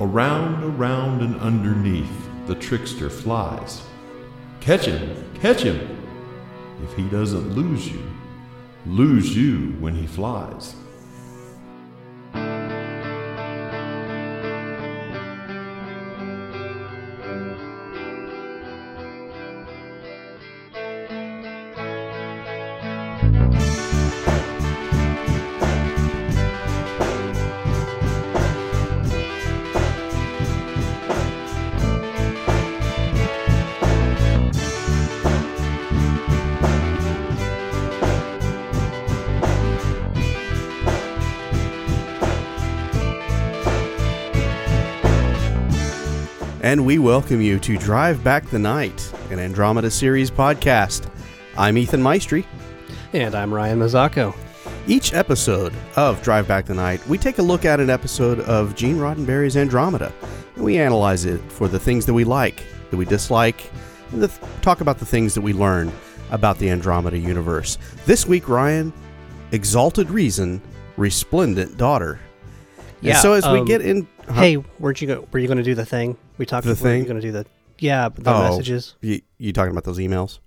Around, around, and underneath the trickster flies. Catch him, catch him! If he doesn't lose you, lose you when he flies. And we welcome you to Drive Back the Night, an Andromeda series podcast. I'm Ethan Maestri. And I'm Ryan Mazzacco. Each episode of Drive Back the Night, we take a look at an episode of Gene Roddenberry's Andromeda, and we analyze it for the things that we like, that we dislike, and the, talk about the things that we learn about the Andromeda universe. This week, Ryan, Exalted Reason, Resplendent Daughter. Yeah. And so as we um, get in, huh? Hey, weren't you go? Were you going to do the thing we talked? The thing? Going to do the? Yeah, the Oh. messages. you, you talking about those emails?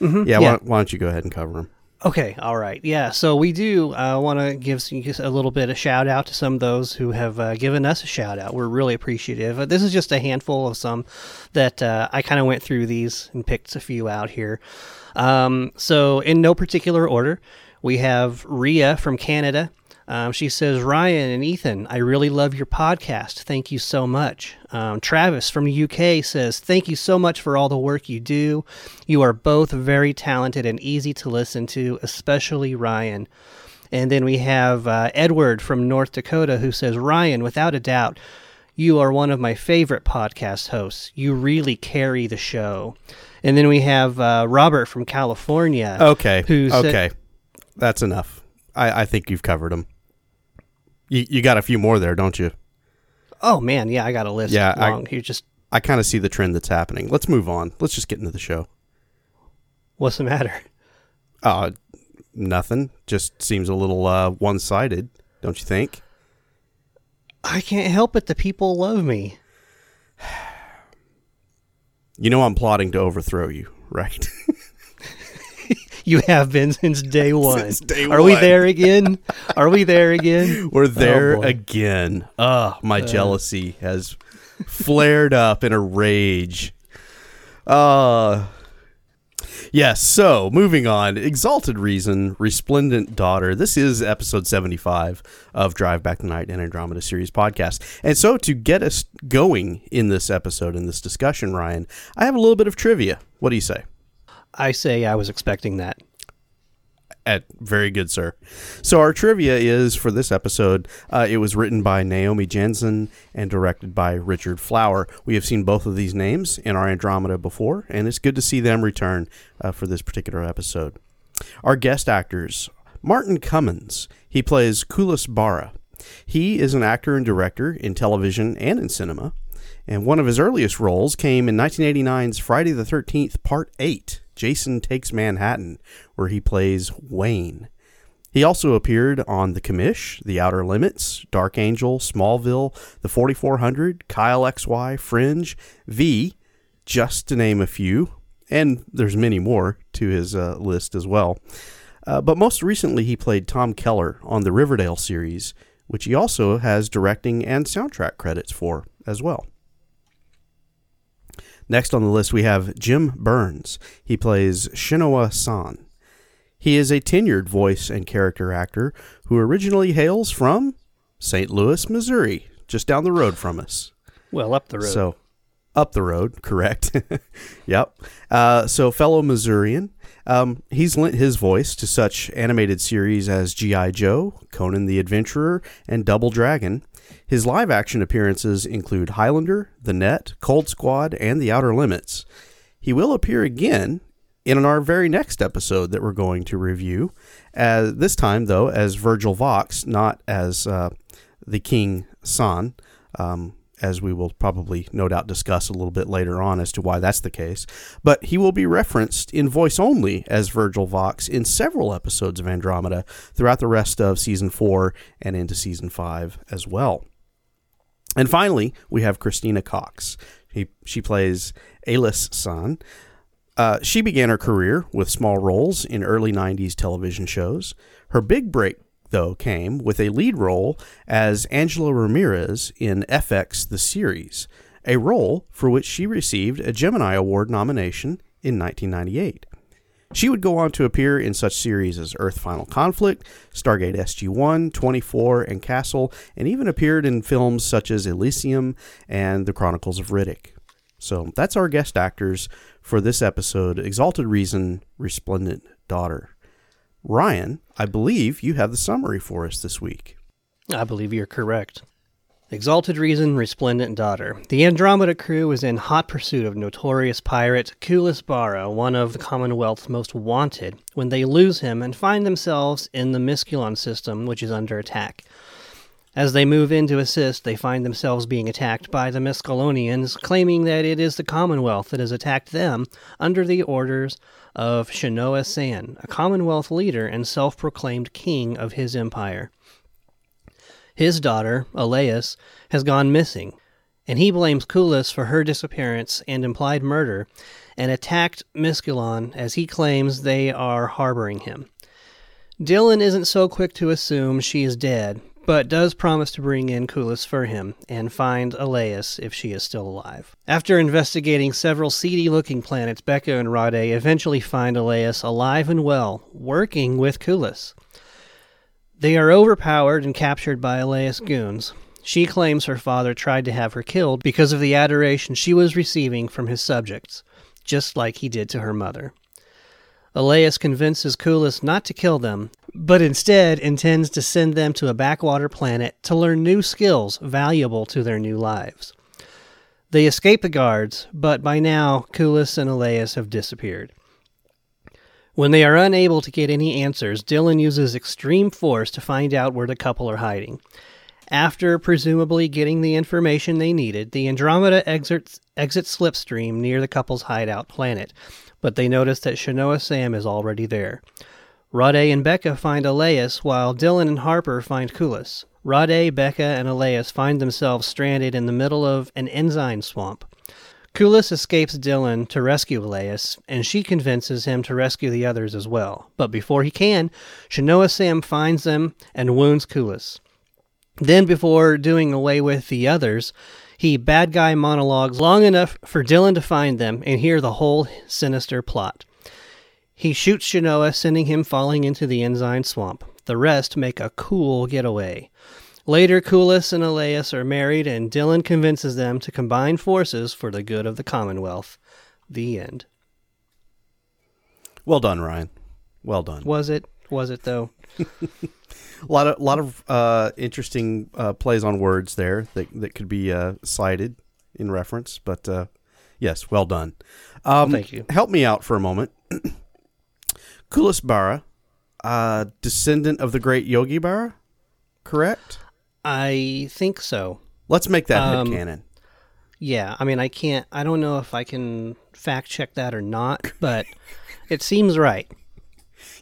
Mm-hmm. Yeah. Why, why don't you go ahead and cover them? Okay, all right. Yeah, so we do uh, want to give some, a little bit of shout out to some of those who have uh, given us a shout out. We're really appreciative. Uh, this is just a handful of some that uh, I kind of went through these and picked a few out here. Um, so, in no particular order, we have Ria from Canada. Um, she says, Ryan and Ethan, I really love your podcast. Thank you so much. Um, Travis from the UK says, Thank you so much for all the work you do. You are both very talented and easy to listen to, especially Ryan. And then we have uh, Edward from North Dakota who says, Ryan, without a doubt, you are one of my favorite podcast hosts. You really carry the show. And then we have uh, Robert from California. Okay. Who said- okay. That's enough. I, I think you've covered them. You, you got a few more there, don't you? Oh man, yeah, I got a list. Yeah, I- long. You just I kind of see the trend that's happening. Let's move on. Let's just get into the show. what's the matter? Uh, nothing. Just seems a little uh, one sided, don't you think? I can't help it. The people love me. You know I'm plotting to overthrow you, right? You have been since day one. Since day Are we there again? Are we there again? We're there boy. again. Ugh, my jealousy has flared up in a rage. Uh Yes, so moving on. Exalted Reason, Resplendent Daughter. This is episode 75 of Drive Back the Night and Andromeda series podcast. And so to get us going in this episode, in this discussion, Ryan, I have a little bit of trivia. What do you say? I say I was expecting that. At very good, sir. So our trivia is for this episode. Uh, it was written by Naomi Janzen and directed by Richard Flower. We have seen both of these names in our Andromeda before, and it's good to see them return uh, for this particular episode. Our guest actors: Martin Cummins. He plays Kulis Bara. He is an actor and director in television and in cinema. And one of his earliest roles came in 1989's Friday the 13th, Part 8, Jason Takes Manhattan, where he plays Wayne. He also appeared on The Commish, The Outer Limits, Dark Angel, Smallville, The 4400, Kyle XY, Fringe, V, just to name a few, and there's many more to his uh, list as well. Uh, but most recently, he played Tom Keller on the Riverdale series, which he also has directing and soundtrack credits for as well. Next on the list, we have Jim Byrnes. He plays Shinoa San. He is a tenured voice and character actor who originally hails from St. Louis, Missouri, just down the road from us. Well, up the road. So, up the road, correct. yep. Uh, so, fellow Missourian, um, he's lent his voice to such animated series as G.I. Joe, Conan the Adventurer, and Double Dragon. His live action appearances include Highlander, The Net, Cold Squad, and The Outer Limits. He will appear again in our very next episode that we're going to review. Uh, this time, though, as Virgil Vox, not as uh, the King San, um, as we will probably no doubt discuss a little bit later on as to why that's the case. But he will be referenced in voice only as Virgil Vox in several episodes of Andromeda throughout the rest of season four and into season five as well. And finally, we have Christina Cox. He, she plays Alice San. Uh, she began her career with small roles in early 90s television shows. Her big break, though, came with a lead role as Angela Ramirez in FX The Series, a role for which she received a Gemini Award nomination in 1998. She would go on to appear in such series as Earth Final Conflict, Stargate SG 1, 24, and Castle, and even appeared in films such as Elysium and The Chronicles of Riddick. So that's our guest actors for this episode Exalted Reason, Resplendent Daughter. Ryan, I believe you have the summary for us this week. I believe you're correct. Exalted Reason, Resplendent Daughter. The Andromeda crew is in hot pursuit of notorious pirate Kulis Bara, one of the Commonwealth's most wanted, when they lose him and find themselves in the Misculon system, which is under attack. As they move in to assist, they find themselves being attacked by the Miscalonians, claiming that it is the Commonwealth that has attacked them under the orders of Shanoa San, a Commonwealth leader and self proclaimed king of his empire. His daughter, Elias, has gone missing, and he blames Kulis for her disappearance and implied murder and attacked Misculon as he claims they are harboring him. Dylan isn't so quick to assume she is dead, but does promise to bring in Kulis for him and find Elias if she is still alive. After investigating several seedy looking planets, Beka and Rhade eventually find Elias alive and well, working with Kulis. They are overpowered and captured by Elias goons. She claims her father tried to have her killed because of the adoration she was receiving from his subjects, just like he did to her mother. Elias convinces Kulis not to kill them, but instead intends to send them to a backwater planet to learn new skills valuable to their new lives. They escape the guards, but by now Kulis and Elias have disappeared. When they are unable to get any answers, Dylan uses extreme force to find out where the couple are hiding. After presumably getting the information they needed, the Andromeda exits, exits Slipstream near the couple's hideout planet, but they notice that Shanoa Sam is already there. Rhade and Beka find Elias, while Dylan and Harper find Kulis. Rhade, Beka, and Elias find themselves stranded in the middle of an enzyme swamp. Kulis escapes Dylan to rescue Elias, and she convinces him to rescue the others as well. But before he can, Shanoa Sam finds them and wounds Kulis. Then, before doing away with the others, he bad guy monologues long enough for Dylan to find them and hear the whole sinister plot. He shoots Shanoa, sending him falling into the enzyme swamp. The rest make a cool getaway. Later, Kulis and Elias are married, and Dylan convinces them to combine forces for the good of the Commonwealth. The end. Well done, Ryan. Well done. Was it? Was it though? A lot of lot of uh, interesting uh, plays on words there that that could be uh, cited in reference, but uh, yes, well done. Um, Thank you. Help me out for a moment. Kulis Bara, uh, descendant of the great Yogi Berra, correct? I think so. Let's make that Um, headcanon. Yeah, I mean, I can't. I don't know if I can fact check that or not, but it seems right.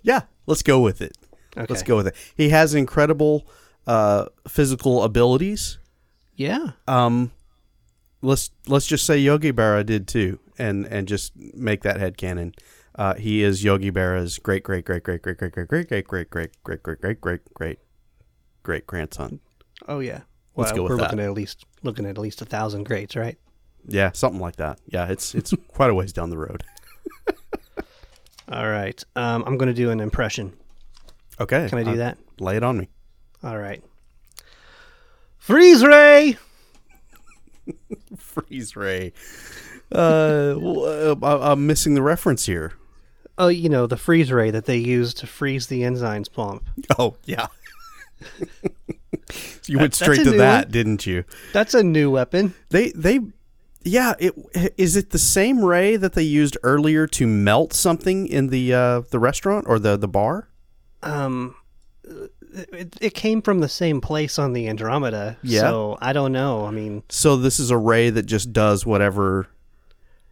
Yeah, let's go with it. Okay. Let's go with it. He has incredible uh, physical abilities. Yeah. Um, let's let's just say Yogi Berra did too, and and just make that headcanon. Uh, he is Yogi Berra's great great great great great great great great great great great great great great great great great great grandson. Oh yeah. Let's go with we're that. looking at at least looking at at least a thousand greats, right? Yeah, something like that. Yeah, it's it's quite a ways down the road. All right. Um, I'm going to do an impression. Okay, Can I do uh, that? Lay it on me. All right. Freeze ray. Freeze ray. Uh, uh, I- I'm missing the reference here. Oh, you know the freeze ray that they use to freeze the enzyme swamp. Oh yeah. you went straight to that, one. didn't you? That's a new weapon. They they yeah, it is it the same ray that they used earlier to melt something in the uh the restaurant or the the bar? Um, it, it came from the same place on the Andromeda. Yeah. So I don't know. I mean, So this is a ray that just does whatever it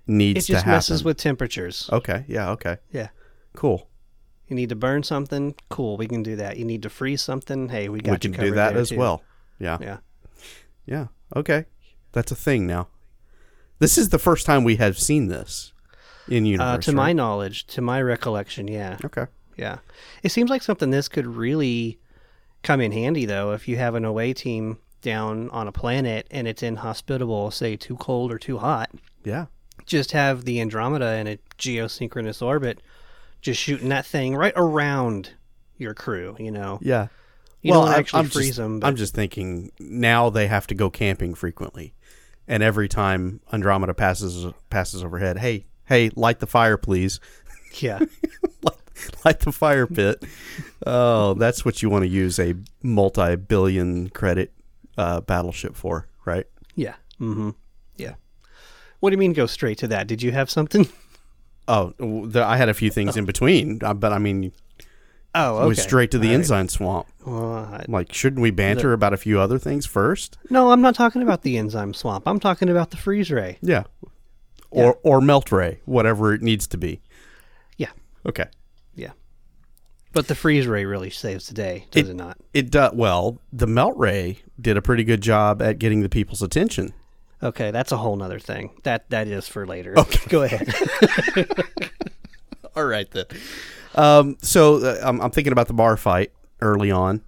needs to happen. It just happen. messes with temperatures. Okay, yeah, okay. Yeah. Cool. You need to burn something? Cool, we can do that. You need to freeze something? Hey, we got we you can do that there, as too. well. Yeah. Yeah. Yeah. Okay. That's a thing now. This is the first time we have seen this in Uh, universe. to my right? knowledge, to my recollection, yeah. Okay. Yeah. It seems like something this could really come in handy, though, if you have an away team down on a planet and it's inhospitable, say too cold or too hot. Yeah. Just have the Andromeda in a geosynchronous orbit, just shooting that thing right around your crew, you know? Yeah. You don't I'm- actually I'm freeze just, them. But I'm just thinking now they have to go camping frequently, and every time Andromeda passes passes overhead, hey, hey, light the fire, please. yeah. light the fire pit. oh, that's what you want to use a multi-billion credit uh, battleship for, right? Yeah. Mm-hmm. Yeah. What do you mean go straight to that? Did you have something? Oh, the, I had a few things in between, uh, but I mean, Oh, it okay. was straight to the All right. enzyme swamp. Well, I- Like, shouldn't we banter about a few other things first? no, I'm not talking about the enzyme swamp. I'm talking about the freeze ray. Yeah. Or or melt ray, whatever it needs to be. Yeah. Okay. But the freeze ray really saves the day, does it, not? It does well. The melt ray did a pretty good job at getting the people's attention. Okay, that's a whole nother thing. That that is for later. Okay, go ahead. All right then. Um, so uh, I'm, I'm thinking about the bar fight early on.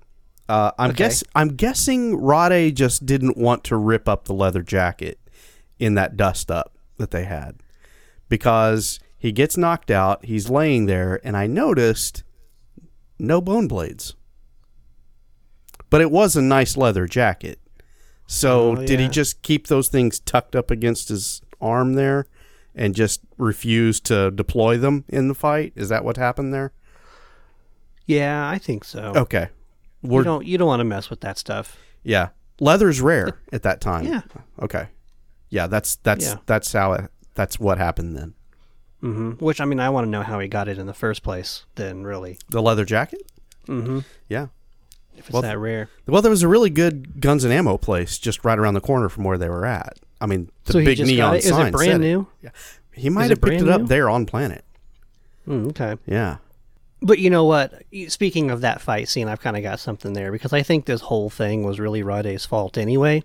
Uh, I'm Okay. guess I'm guessing Rhade just didn't want to rip up the leather jacket in that dust up that they had because he gets knocked out. He's laying there, and I noticed no bone blades, but it was a nice leather jacket. So Oh, did he just keep those things tucked up against his arm there? and just refuse to deploy them in the fight? Is that what happened there? yeah, I think so. Okay. you We're, don't you don't want to mess with that stuff. yeah. Leather's rare at that time. Yeah. Okay. Yeah, that's that's Yeah. that's how it that's what happened then. Hmm Which I mean, I want to know how he got it in the first place. Then really, The leather jacket? mm-hmm. Yeah. if it's Well, that rare. Well, there was a really good guns and ammo place just right around the corner from where they were at. I mean, the so big neon it. Is sign it brand new? He might Is have it picked it up new? there on Planet. Mm, okay. Yeah. But you know what? Speaking of that fight scene, I've kind of got something there because I think this whole thing was really Rhade's fault anyway.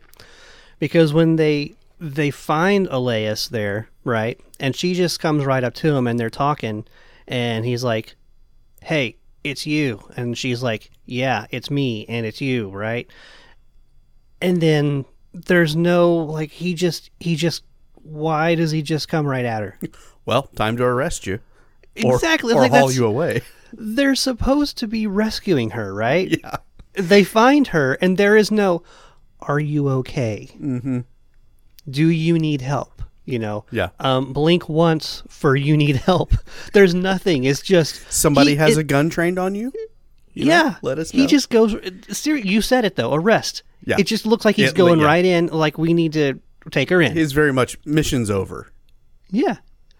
Because when they they find Elias there, right, and she just comes right up to him and they're talking, and he's like, "Hey, it's you," and she's like, "Yeah, it's me, and it's you," right? And then there's no like he just he just why does he just come right at her? Well, time to arrest you. Exactly, Or like haul you away. they're supposed to be rescuing her, right? Yeah. They find her, and there is no, "Are you okay? Mm-hmm. Do you need help?" You know. Yeah. Um, blink once for you need help. There's nothing. It's just Somebody he- has it- a gun trained on you? You know, yeah. let us He just goes. You said it though. Arrest. Yeah. It just looks like he's It- going yeah. right in. Like we need to take her in. He's very much mission's over. yeah.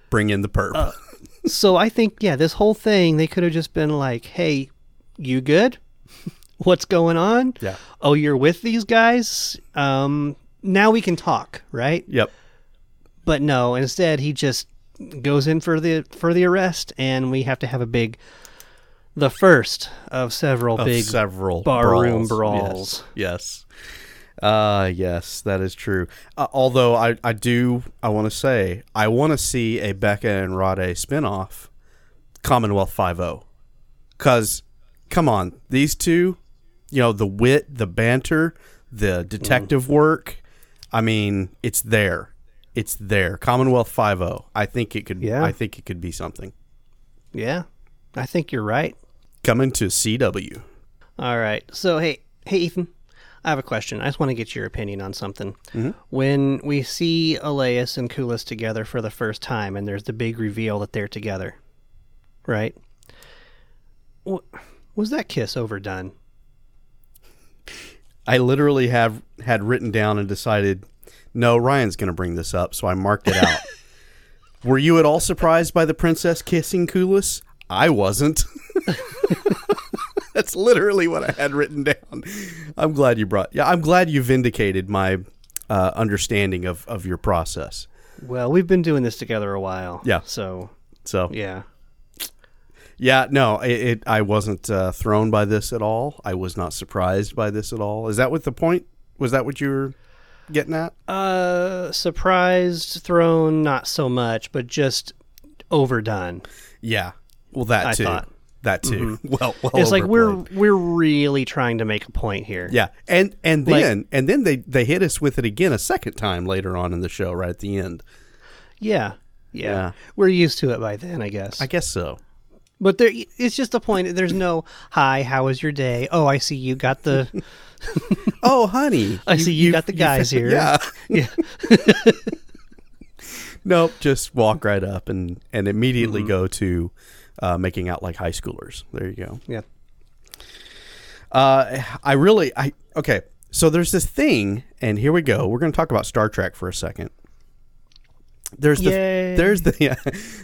Bring in the perp. Uh, so I think yeah, this whole thing they could have just been like, "Hey, you good? What's going on? Yeah. Oh, you're with these guys? Um, now we can talk, right?" yep. But no, instead he just goes in for the for the arrest, and we have to have a big, the first of several Of big several barroom brawls. brawls. Yes. yes. Uh yes, that is true. Uh, although I I do I want to say I want to see a Beka and Rhade spinoff Commonwealth 50. Cuz come on, these two, you know, the wit, the banter, the detective work, I mean, it's there. It's there. Commonwealth 50. I think it could Yeah. I think it could be something. Yeah, I think you're right. Coming to CW. All right. So hey, hey Ethan, I have a question. I just want to get your opinion on something. Mm-hmm. When we see Elias and Kulis together for the first time, and there's the big reveal that they're together, right? Wa- Was that kiss overdone? I literally have had written down and decided, no, Ryan's going to bring this up, so I marked it out. Were you at all surprised by the princess kissing Kulis? I wasn't. That's literally what I had written down. I'm glad you brought. Yeah, I'm glad you vindicated my uh, understanding of of your process. Well, we've been doing this together a while. Yeah. So So yeah. Yeah, no, it, it I wasn't uh, thrown by this at all. I was not surprised by this at all. Is that what the point? Was that what you were? getting at? Uh, surprised, thrown, not so much, but just overdone. Yeah. Well, that I too. thought. That too. Well, well it's like we're we're really trying to make a point here. Yeah, and and Like- then and then they they hit us with it again a second time later on in the show, right at the end. yeah, yeah. Yeah. We're used to it by then, I guess. I guess so. But there, it's just a point. There's no hi. How was your day? Oh, I see you got the. Oh, honey, I see you got the guys here. Yeah. yeah. Nope. Just walk right up and and Mm-hmm. immediately go to uh, making out like high schoolers. There you go. Yeah. Uh, I really, I okay. So there's this thing, and here we go. We're going to talk about Star Trek for a second. There's the Yay. there's the yeah,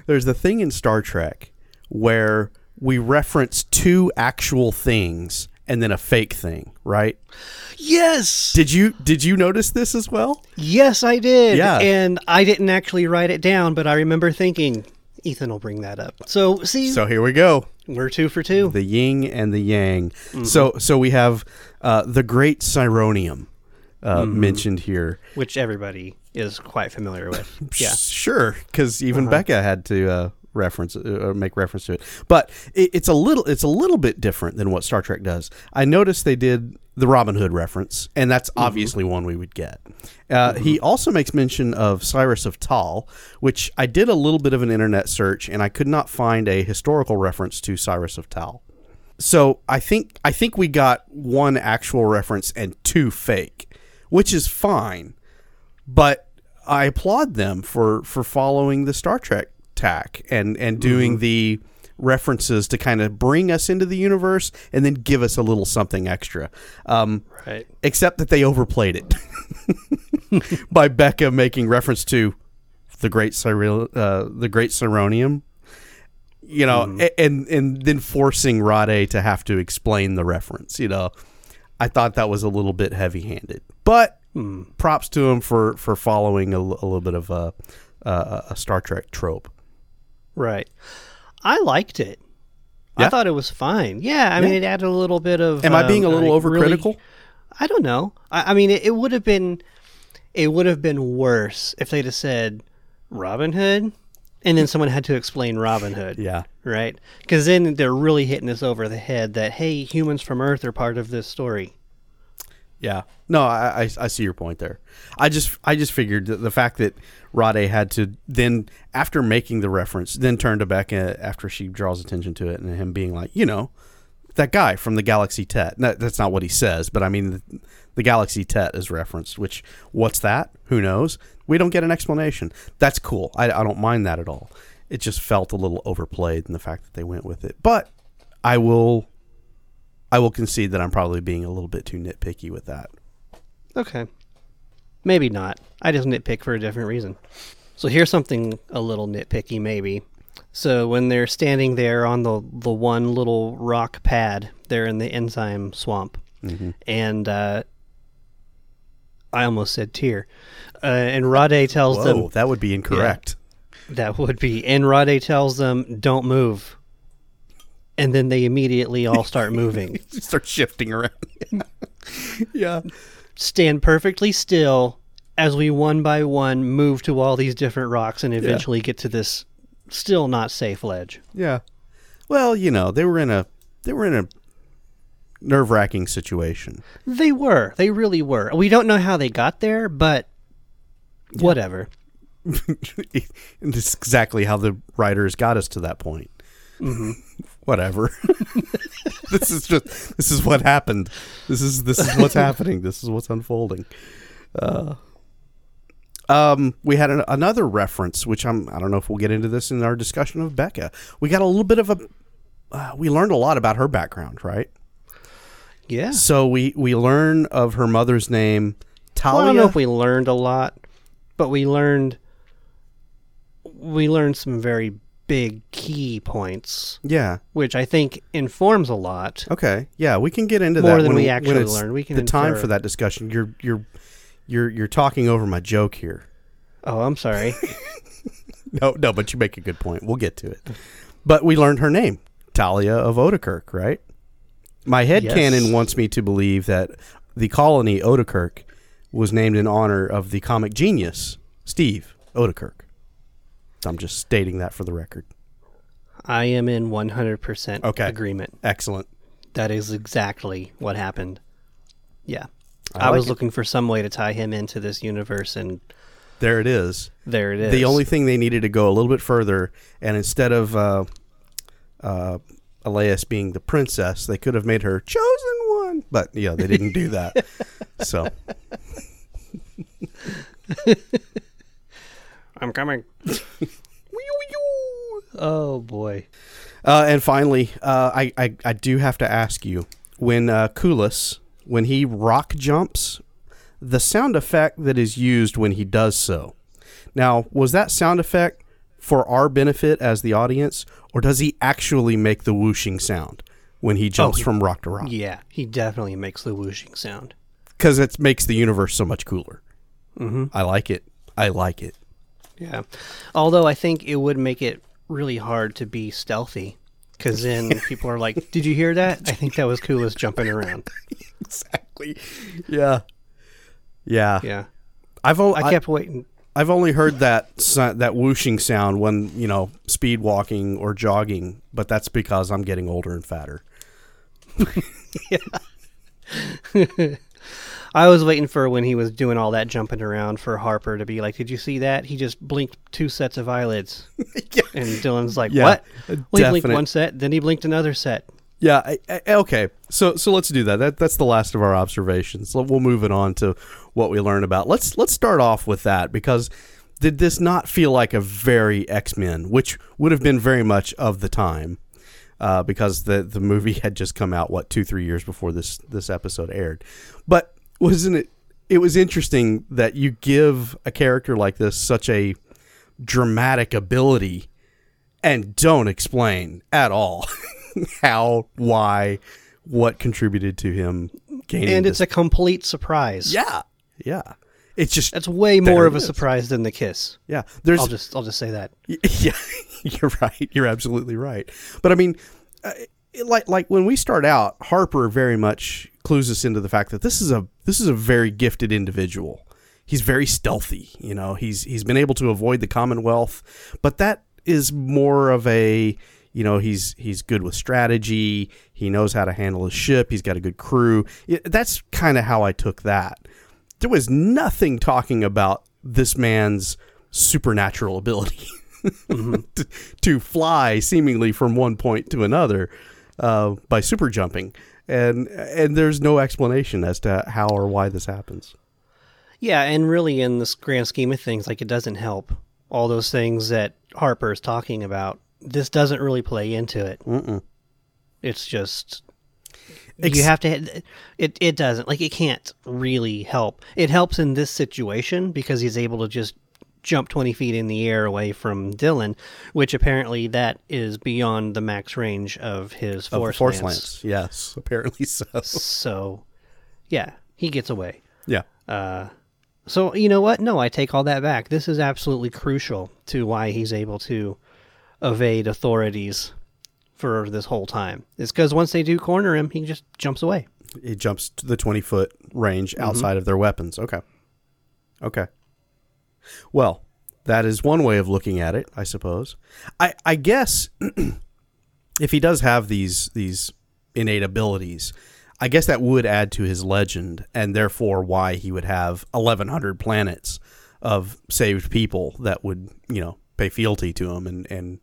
there's the thing in Star Trek where we reference two actual things and then a fake thing, right? Yes. Did you did you notice this as well? Yes, I did. Yeah. And I didn't actually write it down, but I remember thinking Ethan will bring that up. So see, So here we go. we're two for two. The yin and the yang. So so we have uh, the Great Cyronium uh, mentioned here. which everybody is quite familiar with. Yeah. Sure, because even Beka had to uh, reference uh, or make reference to it. But it, it's a little it's a little bit different than what Star Trek does. I noticed they did the Robin Hood reference, and that's obviously one we would get. Uh, He also makes mention of Cyrus of Tal, which I did a little bit of an internet search, and I could not find a historical reference to Cyrus of Tal. So I think I think we got one actual reference and two fake, which is fine but I applaud them for for following the Star Trek tack and and doing the references to kind of bring us into the universe and then give us a little something extra. Um, Right. except that they overplayed it by Beka making reference to the great Cyril, uh, the great Cyronium. You know, a- and and then forcing Rhade to have to explain the reference. You know, I thought that was a little bit heavy-handed, but props to him for for following a little bit of a, a a Star Trek trope. Right. I liked it. Yeah? I thought it was fine. Yeah, I mean, it added a little bit of. Am I um, being a little like, really- overcritical? I don't know. I, I mean, it, it would have been, it would have been worse if they'd have said Robin Hood, and then someone had to explain Robin Hood. Yeah. Right. Because then they're really hitting us over the head that hey, humans from Earth are part of this story. Yeah. No, I, I I see your point there. I just I just figured the fact that Rhade had to then after making the reference, then turn to Beka after she draws attention to it, and him being like, you know, that guy from the Galaxy Tet. No, that's not what he says, but I mean, the, the Galaxy Tet is referenced. Which what's that? Who knows? We don't get an explanation. That's cool. I, I don't mind that at all. It just felt a little overplayed in the fact that they went with it, but I will I will concede that I'm probably being a little bit too nitpicky with that. Okay. Maybe not. I just nitpick for a different reason. So here's something a little nitpicky, maybe. So when they're standing there on the the one little rock pad, they're in the enzyme swamp, and uh, I almost said tear. Uh, and Rhade tells Whoa, them that would be incorrect. that would be, and Rhade tells them, "Don't move." And then they immediately all start moving. Start shifting around. yeah. stand perfectly still as we one by one move to all these different rocks and eventually get to this still not safe ledge. Yeah. Well, you know, they were in a they were in a nerve wracking situation. They were. They really were. We don't know how they got there, but whatever. and this is exactly how the writers got us to that point. Mm-hmm. Whatever. this is just this is what happened. This is this is what's happening. This is what's unfolding. Uh, um, we had an, another reference, which I'm I don't know if we'll get into this in our discussion of Beka. We got a little bit of a uh, we learned a lot about her background, right? Yeah. So we we learn of her mother's name, Talia. Well, I don't know if we learned a lot, but we learned we learned some very big key points, yeah. which I think informs a lot. Okay. Yeah, we can get into that. More that than when we actually it's learned. We can the time for that discussion. You're you're you're you're talking over my joke here. Oh, I'm sorry. No, no, but you make a good point. We'll get to it. But we learned her name, Talia of Odekirk, right? My head Yes. canon wants me to believe that the colony Odekirk was named in honor of the comic genius Steve Oedekerk. I'm just stating that for the record. I am in 100% Okay. agreement. Excellent. That is exactly what happened. Yeah. I I, like was it. looking for some way to tie him into this universe, and There it is. there it is. The only thing they needed to go a little bit further, and instead of uh, uh, Elias being the princess, they could have made her chosen one. But yeah, they didn't do that. so I'm coming. oh boy. Uh, and finally, uh, I, I I do have to ask you when uh, Kulis when he rock jumps, the sound effect that is used when he does so. Now, was that sound effect for our benefit as the audience, or does he actually make the whooshing sound when he jumps he- from rock to rock? Yeah, he definitely makes the whooshing sound. Because it makes the universe so much cooler. Mm-hmm. I like it. I like it. Yeah. Although I think it would make it really hard to be stealthy. Because then people are like, Did you hear that? I think that was Kulis jumping around. Exactly. Yeah. Yeah. Yeah. I've o- I kept waiting. I've only heard that that whooshing sound when you know speed walking or jogging, but that's because I'm getting older and fatter. I was waiting for when he was doing all that jumping around for Harper to be like, Did you see that? He just blinked two sets of eyelids. yeah, And Dylan's like, Yeah, What? Well, he blinked one set, then he blinked another set. yeah. I, I, okay, so so let's do that. That that's the last of our observations. We'll move it on to what we learn about. Let's let's start off with that because did this not feel like a very X Men, which would have been very much of the time. uh, because the the movie had just come out what two three years before this this episode aired. But wasn't it? It was interesting that you give a character like this such a dramatic ability and don't explain at all how, why, what contributed to him gaining. And it's this- a complete surprise. yeah, yeah. It's just That's way more of a is. surprise than the kiss. yeah. There's I'll just I'll just say that. Yeah, you're right. You're absolutely right. But I mean, uh, like like when we start out, Harper very much clues us into the fact that this is a this is a very gifted individual. He's very stealthy. You know, he's he's been able to avoid the Commonwealth, but that is more of a you know he's he's good with strategy. He knows how to handle his ship. He's got a good crew. It, that's kind of how I took that. There was nothing talking about this man's supernatural ability to, to fly seemingly from one point to another uh, by super jumping, and and there's no explanation as to how or why this happens. Yeah, and really in this grand scheme of things, like it doesn't help. All those things that Harper is talking about, this doesn't really play into it. Mm-mm. It's just Ex- you have to. It it doesn't like it can't really help. It helps in this situation because he's able to just jump twenty feet in the air away from Dylan, which apparently that is beyond the max range of his Of force, force lance. lance, yes, apparently so. So, yeah, he gets away. Yeah, Uh, so you know what? No, I take all that back. This is absolutely crucial to why he's able to evade authorities for this whole time. It's because once they do corner him, he just jumps away. He jumps to the twenty foot range outside of their weapons. Okay, okay. Well, that is one way of looking at it, I suppose. I I guess if he does have these these innate abilities, I guess that would add to his legend, and therefore why he would have eleven hundred planets of saved people that would you know pay fealty to him and and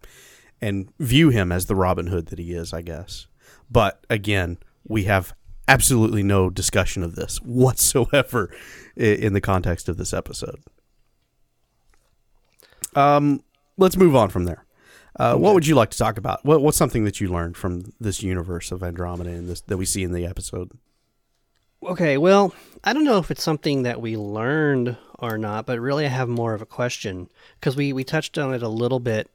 and view him as the Robin Hood that he is. I guess, but again, we have absolutely no discussion of this whatsoever in the context of this episode. Um, let's move on from there. Uh, What would you like to talk about? What, what's something that you learned from this universe of Andromeda and this that we see in the episode? Okay, well, I don't know if it's something that we learned or not, but really I have more of a question because we, we touched on it a little bit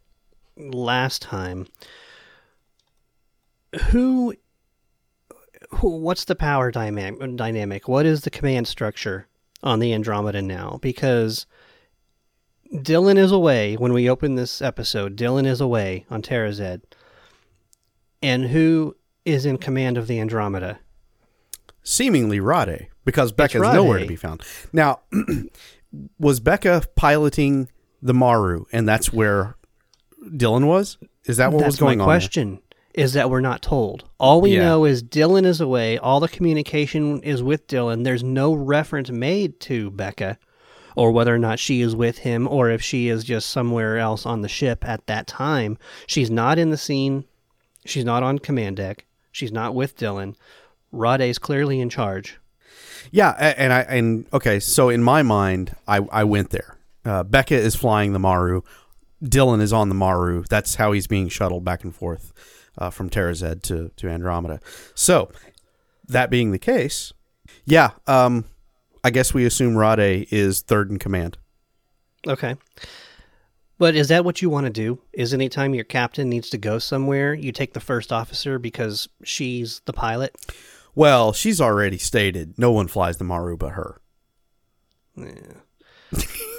last time. Who, who what's the power dynamic dynamic? What is the command structure on the Andromeda now? Because Dylan is away when we open this episode. Dylan is away on Terrazed. And who is in command of the Andromeda? Seemingly Rhade, because Beka's Rhade. nowhere to be found. Now, was Beka piloting the Maru, and that's where Dylan was? Is that what That's was going my on? there? question. Is that we're not told. All we Yeah. know is Dylan is away. All the communication is with Dylan. There's no reference made to Beka or whether or not she is with him or if she is just somewhere else on the ship at that time. She's not in the scene. She's not on command deck. She's not with Dylan. Rhade's clearly in charge. Yeah, and I and okay, so in my mind, I I went there. Uh, Beka is flying the Maru. Dylan is on the Maru. That's how he's being shuttled back and forth uh, from Terrazed to to Andromeda. So that being the case, yeah, um, I guess we assume Rhade is third in command. Okay. But is that what you want to do? Is anytime your captain needs to go somewhere, you take the first officer because she's the pilot? Well, she's already stated no one flies the Maru but her.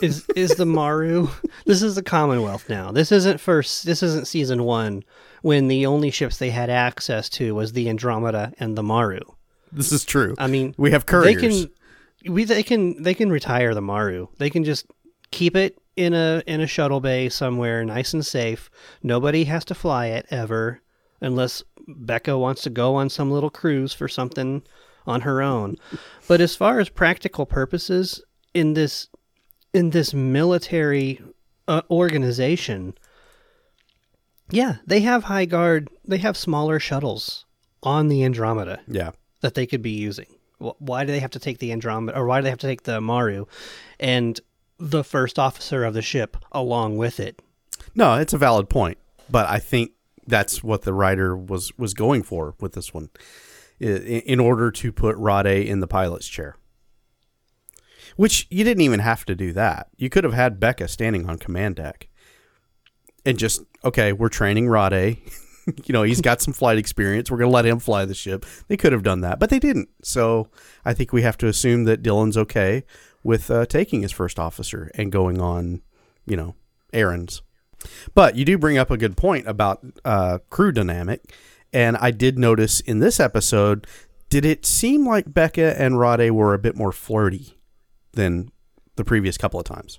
is is the Maru? This is the Commonwealth now. This isn't first. This isn't season one when the only ships they had access to was the Andromeda and the Maru. This is true. I mean, we have they couriers. can we they can they can retire the Maru. They can just keep it in a in a shuttle bay somewhere, nice and safe. Nobody has to fly it ever, unless Beka wants to go on some little cruise for something on her own. but as far as practical purposes, in this in this military uh, organization, yeah, they have high guard. They have smaller shuttles on the Andromeda yeah. that they could be using. Wh- Why do they have to take the Andromeda, or why do they have to take the Maru, and the first officer of the ship along with it? No, it's a valid point, but I think that's what the writer was was going for with this one, i- in order to put Rhade in the pilot's chair. Which you didn't even have to do that. You could have had Beka standing on command deck, and just okay, we're training Rhade. you know, he's got some flight experience. We're going to let him fly the ship. They could have done that, but they didn't. So I think we have to assume that Dylan's okay with uh, taking his first officer and going on, you know, errands. But you do bring up a good point about uh, crew dynamic, and I did notice in this episode, did it seem like Beka and Rhade were a bit more flirty than the previous couple of times?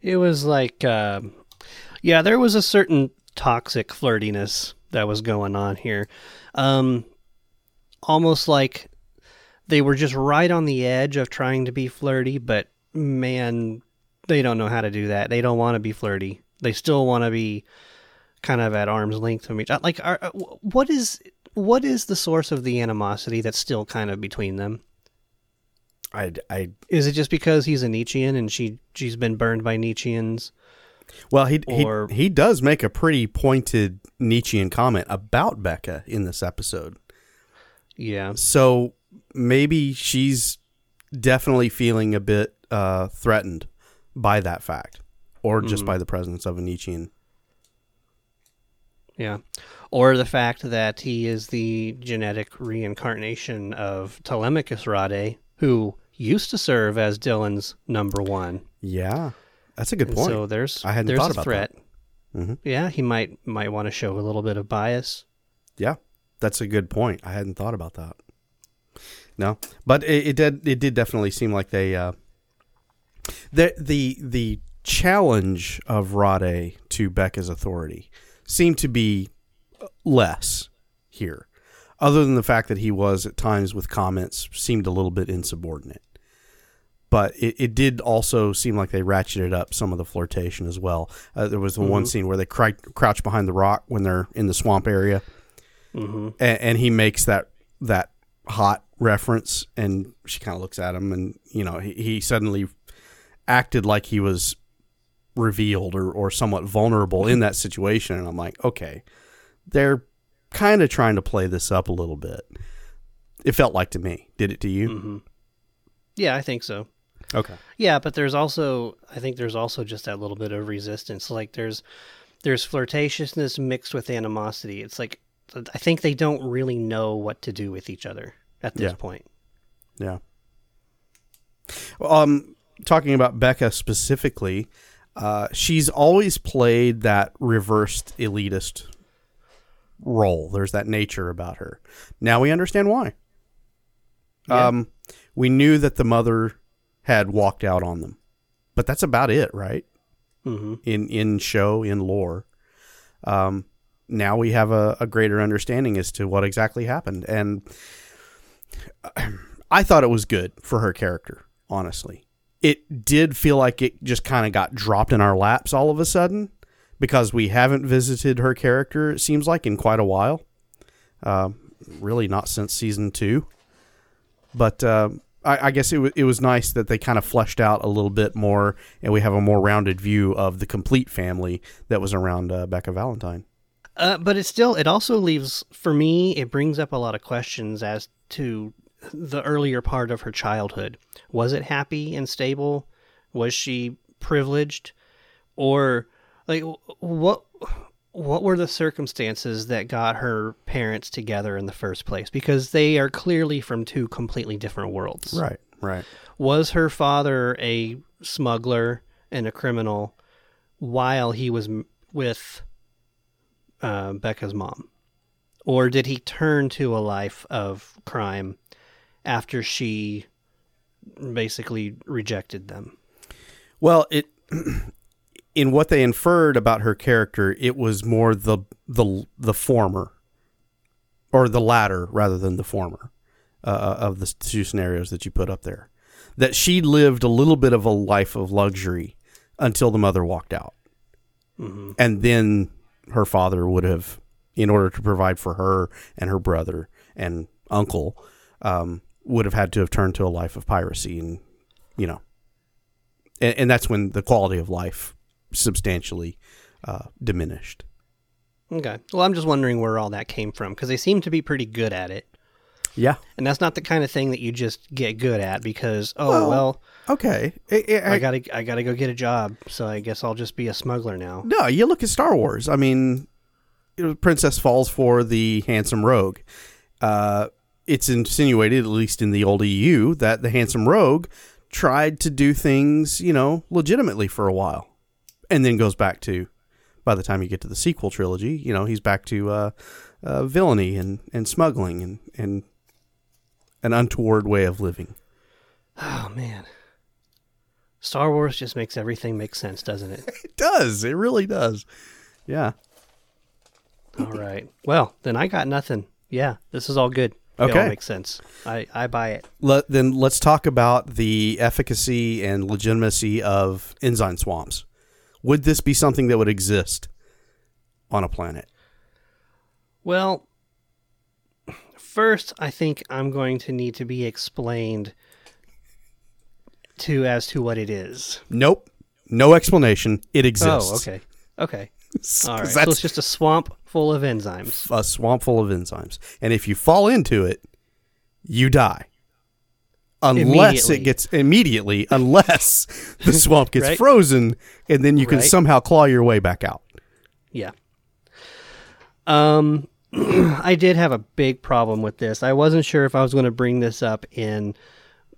It was like, um yeah, there was a certain toxic flirtiness that was going on here. Um, almost like they were just right on the edge of trying to be flirty, but man, they don't know how to do that. They don't want to be flirty. They still want to be kind of at arm's length from each. other. Like, are, uh, what is what is the source of the animosity that's still kind of between them? I, I Is it just because he's a Nietzschean and she she's been burned by Nietzscheans? Well, he, Or- he he does make a pretty pointed Nietzschean comment about Beka in this episode. Yeah. So maybe she's definitely feeling a bit uh, threatened by that fact, or just by the presence of a Nietzschean. Yeah. Or the fact that he is the genetic reincarnation of Telemachus Rhade, who used to serve as Dylan's number one. Yeah, that's a good And point. so there's I hadn't there's thought a about threat. Mhm. Yeah, he might might want to show a little bit of bias. yeah, that's a good point. I hadn't thought about that. No, but it, it did. It did definitely seem like they. Uh, the the the challenge of Rhade to Beka's authority seemed to be less here, other than the fact that he was at times with comments seemed a little bit insubordinate. But it, it did also seem like they ratcheted up some of the flirtation as well. Uh, there was the one scene where they cry, crouch behind the rock when they're in the swamp area, Mm-hmm. and, and he makes that that hot reference, and she kind of looks at him, and you know he, he suddenly acted like he was revealed or, or somewhat vulnerable in that situation, and I'm like, okay, they're kind of trying to play this up a little bit. It felt like to me. Did it to you? hmm Yeah, I think so. Okay. Yeah, but there's also I think there's also just that little bit of resistance. Like there's there's flirtatiousness mixed with animosity. It's like I think they don't really know what to do with each other at this Yeah. point. Yeah. Um, talking about Beka specifically, uh, she's always played that reversed elitist role. There's that nature about her. Now we understand why. Yeah. Um, we knew that the mother had walked out on them, but that's about it, right? hmm In in show in lore. Um, now we have a, a greater understanding as to what exactly happened, and I thought it was good for her character. Honestly, it did feel like it just kind of got dropped in our laps all of a sudden because we haven't visited her character. It seems like in quite a while. Um, really, not since season two. But uh, I, I guess it, w- it was nice that they kind of fleshed out a little bit more, and we have a more rounded view of the complete family that was around uh, Beka Valentine. Uh, but it still it also leaves for me it brings up a lot of questions as to the earlier part of her childhood. Was it happy and stable? Was she privileged? Or like what what were the circumstances that got her parents together in the first place? Because they are clearly from two completely different worlds. Right, right. Was her father a smuggler and a criminal while he was with uh, Beka's mom? Or did he turn to a life of crime after she basically rejected them? Well, it in what they inferred about her character, it was more the the the former, or the latter rather than the former, uh, of the two scenarios that you put up there. That she lived a little bit of a life of luxury until the mother walked out, and then her father would have, in order to provide for her and her brother and uncle, um, would have had to have turned to a life of piracy and, you know, and, and that's when the quality of life substantially uh, diminished. Okay. Well, I'm just wondering where all that came from because they seem to be pretty good at it. Yeah. And that's not the kind of thing that you just get good at because, oh, Well, well, Okay. I- I- I gotta, I gotta go get a job, so I guess I'll just be a smuggler now. no, you look at Star Wars. I mean, Princess falls for the handsome rogue. Uh, it's insinuated, at least in the old EU, that the handsome rogue tried to do things, you know, legitimately for a while, and then goes back to. By the time you get to the sequel trilogy, you know he's back to uh, uh, villainy and, and smuggling and, and an untoward way of living. Oh man, Star Wars just makes everything make sense, doesn't it? It does. It really does. Yeah. all right. Well, then I got nothing. Yeah, this is all good. It Okay. all makes sense. I I buy it. Let, then let's talk about the efficacy and legitimacy of enzyme swamps. Would this be something that would exist on a planet? Well, first, I think I'm going to need to be explained to as to what it is. Nope. No explanation. It exists. Oh, okay. Okay. All right. So it's just a swamp full of enzymes. a swamp full of enzymes. And if you fall into it, you die. Unless it gets immediately, unless the swamp gets Right. frozen, and then you can Right. somehow claw your way back out. Yeah. Um, I did have a big problem with this. I wasn't sure if I was going to bring this up in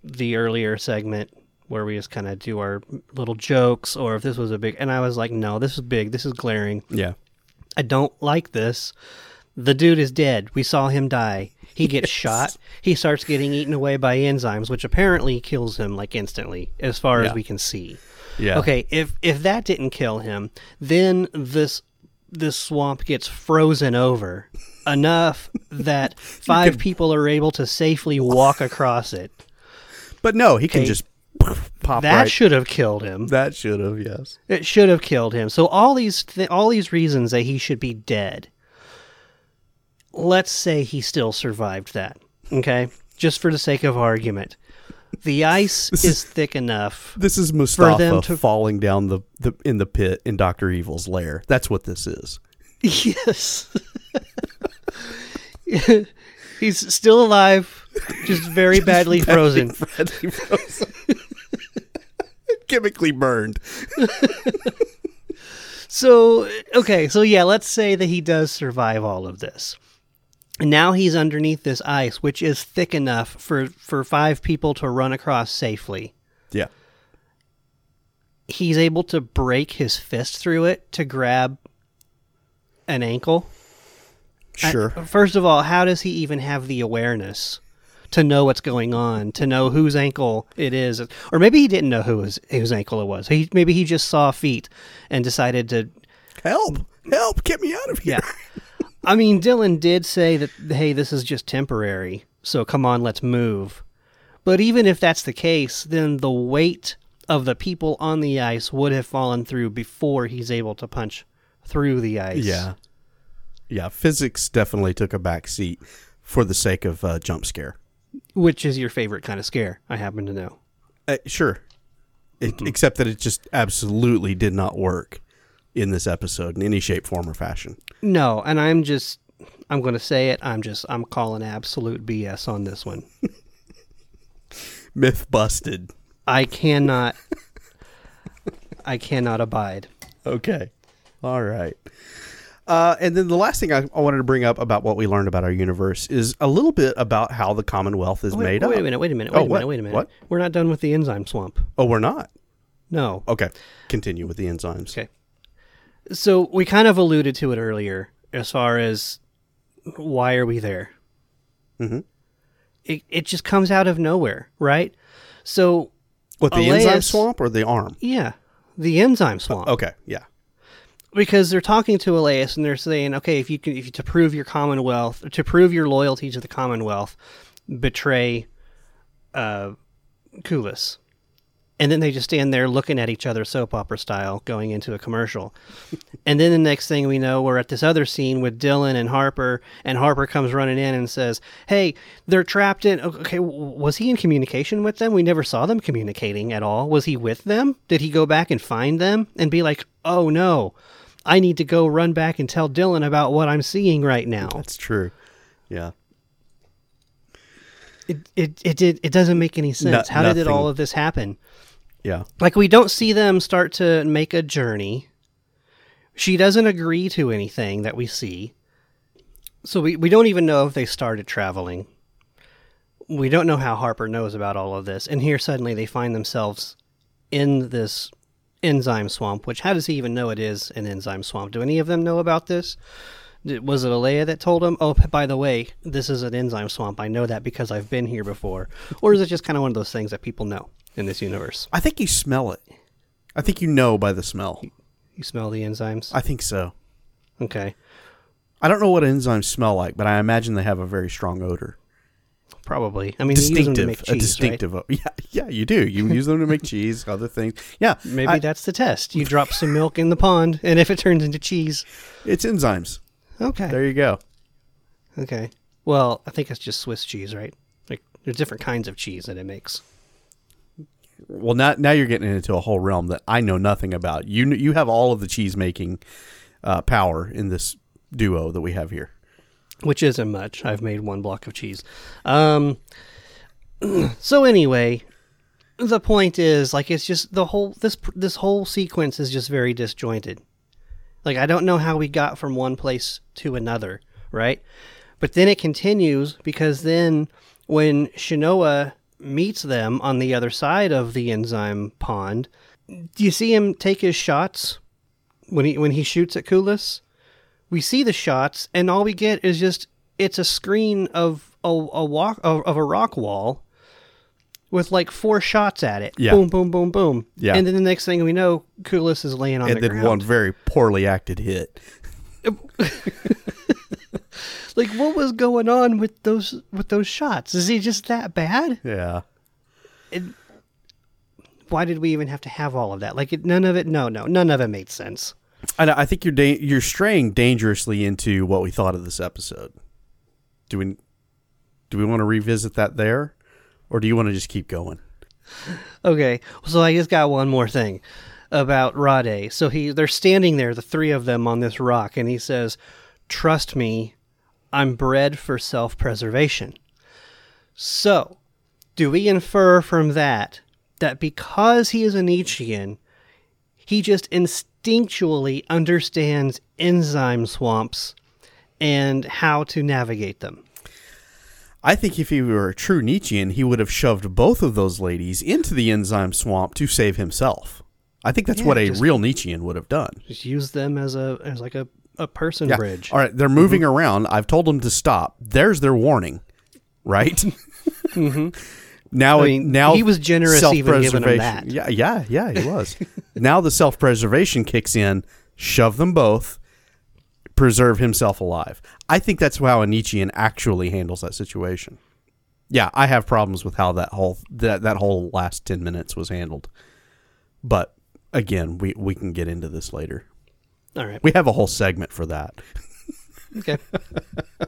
the earlier segment where we just kind of do our little jokes or if this was a big and I was like, no, this is big. This is glaring. Yeah. I don't like this. The dude is dead. We saw him die. He gets shot. He starts getting eaten away by enzymes, which apparently kills him like instantly, as far Yeah. as we can see. Yeah. Okay, if if that didn't kill him, then this this swamp gets frozen over enough that five people are able to safely walk across it. But no, he can Okay. just pop That right. should have killed him. that should have, yes. It should have killed him. So all these th- all these reasons that he should be dead. Let's say he still survived that. Okay? Just for the sake of argument. The ice is thick enough. This is them Mustafa to- falling down the, the in the pit in Doctor Evil's lair. That's what this is. Yes. He's still alive, just very badly frozen. Badly frozen. Chemically burned. So, okay, so yeah, let's say that he does survive all of this. And now he's underneath this ice, which is thick enough for, for five people to run across safely. Yeah. He's able to break his fist through it to grab an ankle. I- Sure. first of all, how does he even have the awareness to know what's going on, to know whose ankle it is, or maybe he didn't know whose whose ankle it was. He maybe he just saw feet and decided to. Help! Help! Get me out of here! Yeah, I mean, Dylan did say that hey, this is just temporary, so come on, let's move. But even if that's the case, then the weight of the people on the ice would have fallen through before he's able to punch through the ice. Yeah. Yeah, physics definitely took a back seat for the sake of uh, jump scare. Which is your favorite kind of scare? I happen to know. Uh, sure. It, except that it just absolutely did not work in this episode in any shape, form, or fashion. No, and I'm just, I'm going to say it. I'm just, I'm calling absolute BS on this one. Myth busted. I cannot, I cannot abide. Okay. All right. Uh, and then the last thing I, I wanted to bring up about what we learned about our universe is a little bit about how the Commonwealth is Wait, made wait up. a minute, wait a minute, Oh, wait a what? minute, wait a minute. What? We're not done with the enzyme swamp. Oh, we're not. No. Okay. Continue with the enzymes. Okay. So we kind of alluded to it earlier as far as why are we there? Mhm. It, it just comes out of nowhere, right? So, What the enzyme swamp or the arm? yeah, the enzyme swamp. Okay. Yeah. because they're talking to Elias and they're saying, okay, if you can, if you, to prove your Commonwealth, to prove your loyalty to the Commonwealth, betray uh, Kulis. And then they just stand there looking at each other soap opera style going into a commercial. and then the next thing we know, we're at this other scene with Dylan and Harper, and Harper comes running in and says, Hey, they're trapped in. Okay, was he in communication with them? We never saw them communicating at all. Was he with them? Did he go back and find them and be like, Oh no, I need to go run back and tell Dylan about what I'm seeing right now? That's true. Yeah. It, it, it, did, it doesn't make any sense. How did all of this happen? Yeah. Like we don't see them start to make a journey. She doesn't agree to anything that we see. So we, we don't even know if they started traveling. We don't know how Harper knows about all of this. And here suddenly they find themselves in this enzyme swamp, which how does he even know it is an enzyme swamp? Do any of them know about this? Was it Alea that told him, oh, by the way, this is an enzyme swamp? I know that because I've been here before. Or is it just kind of one of those things that people know in this universe? I think you smell it. I think you know by the smell. You smell the enzymes? I think so. Okay. I don't know what enzymes smell like, but I imagine they have a very strong odor. Probably. I mean, you use them to Distinctive, make a distinctive. o- Yeah, yeah, you do. You use them to make cheese, other things. Yeah. Maybe I- that's the test. You drop some milk in the pond, and if it turns into cheese, it's enzymes. okay. There you go. Okay. Well, I think it's just Swiss cheese, right? Like there's different kinds of cheese that it makes. Well, now now you're getting into a whole realm that I know nothing about. You you have all of the cheese making uh, power in this duo that we have here. which isn't much. I've made one block of cheese. Um, so anyway, the point is, like, it's just the whole this this whole sequence is just very disjointed. Like, I don't know how we got from one place to another, right? But then it continues because then when Shinoa meets them on the other side of the enzyme pond, do you see him take his shots when he when he shoots at Kulis? we see the shots and all we get is just it's a screen of a, a walk of, of a rock wall with like four shots at it. Yeah. Boom, boom, boom, boom. Yeah. And then the next thing we know, Kulis is laying on and the then one very poorly acted hit. Like what was going on with those with those shots? Is he just that bad? Yeah. Why did we even have to have all of that? Like it, none of it. No, no, none of it made sense. I, I think you're da- you're straying dangerously into what we thought of this episode. Do we do we want to revisit that there, or do you want to just keep going? Okay, so I just got one more thing about Rhade. So he they're standing there, the three of them on this rock, and he says, "Trust me, I'm bred for self-preservation." So, do we infer from that that because he is a Nietzschean, he just instinctually understands enzyme swamps and how to navigate them? I think if he were a true Nietzschean, he would have shoved both of those ladies into the enzyme swamp to save himself. I think that's Yeah, what a real Nietzschean would have done. Just use them as a as like a, a person Yeah. bridge. All right, they're mm-hmm. moving around. I've told them to stop. There's their warning, right? Mm-hmm. Now, I mean, now he was generous even giving him that. Yeah, yeah, yeah, he was. now the self-preservation kicks in. Shove them both. Preserve himself alive. I think that's how a Nietzschean actually handles that situation. Yeah, I have problems with how that whole that that whole last ten minutes was handled. But again, we we can get into this later. All right. We have a whole segment for that. Okay.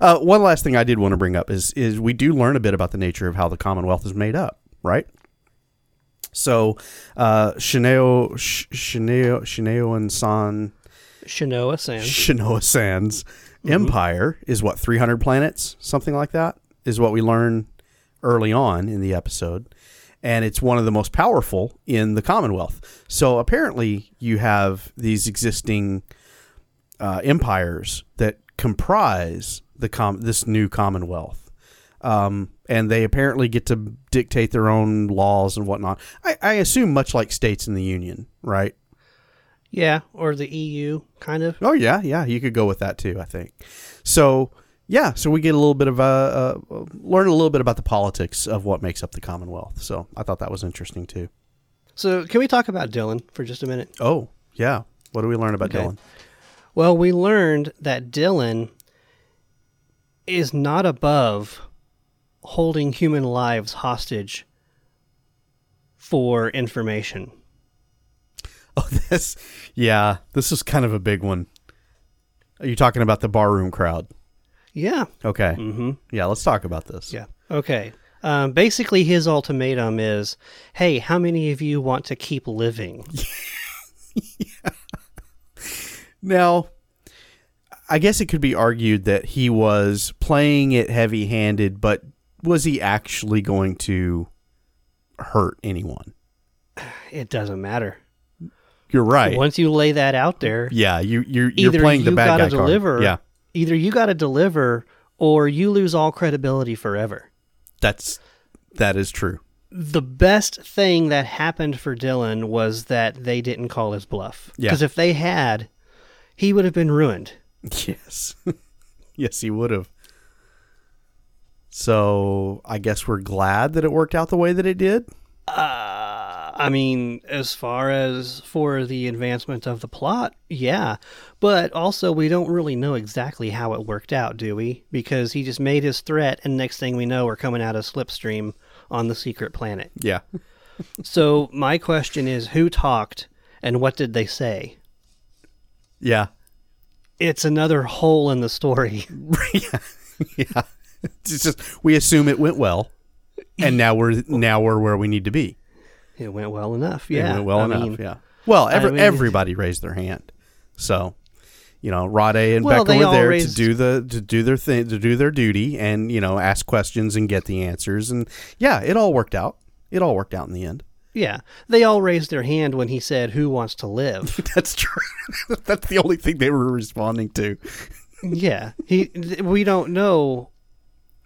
Uh, one last thing I did want to bring up is is we do learn a bit about the nature of how the Commonwealth is made up, right? So, uh, Shineo, Sh- Shineo, Shineo and San, Shinoa San. Shinoa San's empire is what 300 planets, something like that, is what we learn early on in the episode, and it's one of the most powerful in the Commonwealth. So apparently, you have these existing uh, empires that comprise the com- this new Commonwealth. Um, and they apparently get to dictate their own laws and whatnot. I, I assume much like states in the Union, right? Yeah, or the EU, kind of. Oh yeah, yeah, you could go with that too. I think. So yeah, so we get a little bit of uh, uh, learn a little bit about the politics of what makes up the Commonwealth. So I thought that was interesting too. So, can we talk about Dylan for just a minute? Oh yeah, what do we learn about Okay. Dylan? Well, we learned that Dylan is not above holding human lives hostage for information. Oh, this, yeah, this is kind of a big one. Are you talking about the barroom crowd? Yeah. Okay, Mm-hmm. yeah, let's talk about this. Yeah. Okay. Um, basically, his ultimatum is, "Hey, how many of you want to keep living?" Now, I guess it could be argued that he was playing it heavy handed, but was he actually going to hurt anyone? It doesn't matter. You're right. Once you lay that out there, yeah, you you're you're playing the you bad card. deliver, Yeah, either you got to deliver, or you lose all credibility forever. that's that is true. the best thing that happened for Dylan was that they didn't call his bluff. Yeah. Because if they had, he would have been ruined. Yes, yes, he would have. So I guess we're glad that it worked out the way that it did. Uh, I mean, as far as for the advancement of the plot, yeah. But also, we don't really know exactly how it worked out, do we? Because he just made his threat, and next thing we know, we're coming out of Slipstream on the secret planet. Yeah, So, my question is who talked and what did they say? yeah, It's another hole in the story. yeah, yeah. It's just we assume it went well, and now we're now we're where we need to be. It went well enough. It Yeah. went well I enough. mean, yeah. Well, every, I mean- everybody raised their hand, so you know, Rhade and Well, Beka were there raised- to do the to do their thing, to do their duty, and you know, ask questions and get the answers, and yeah, it all worked out. It all worked out in the end. Yeah. They all raised their hand when he said, Who wants to live? That's true. That's the only thing they were responding to. yeah. He. We don't know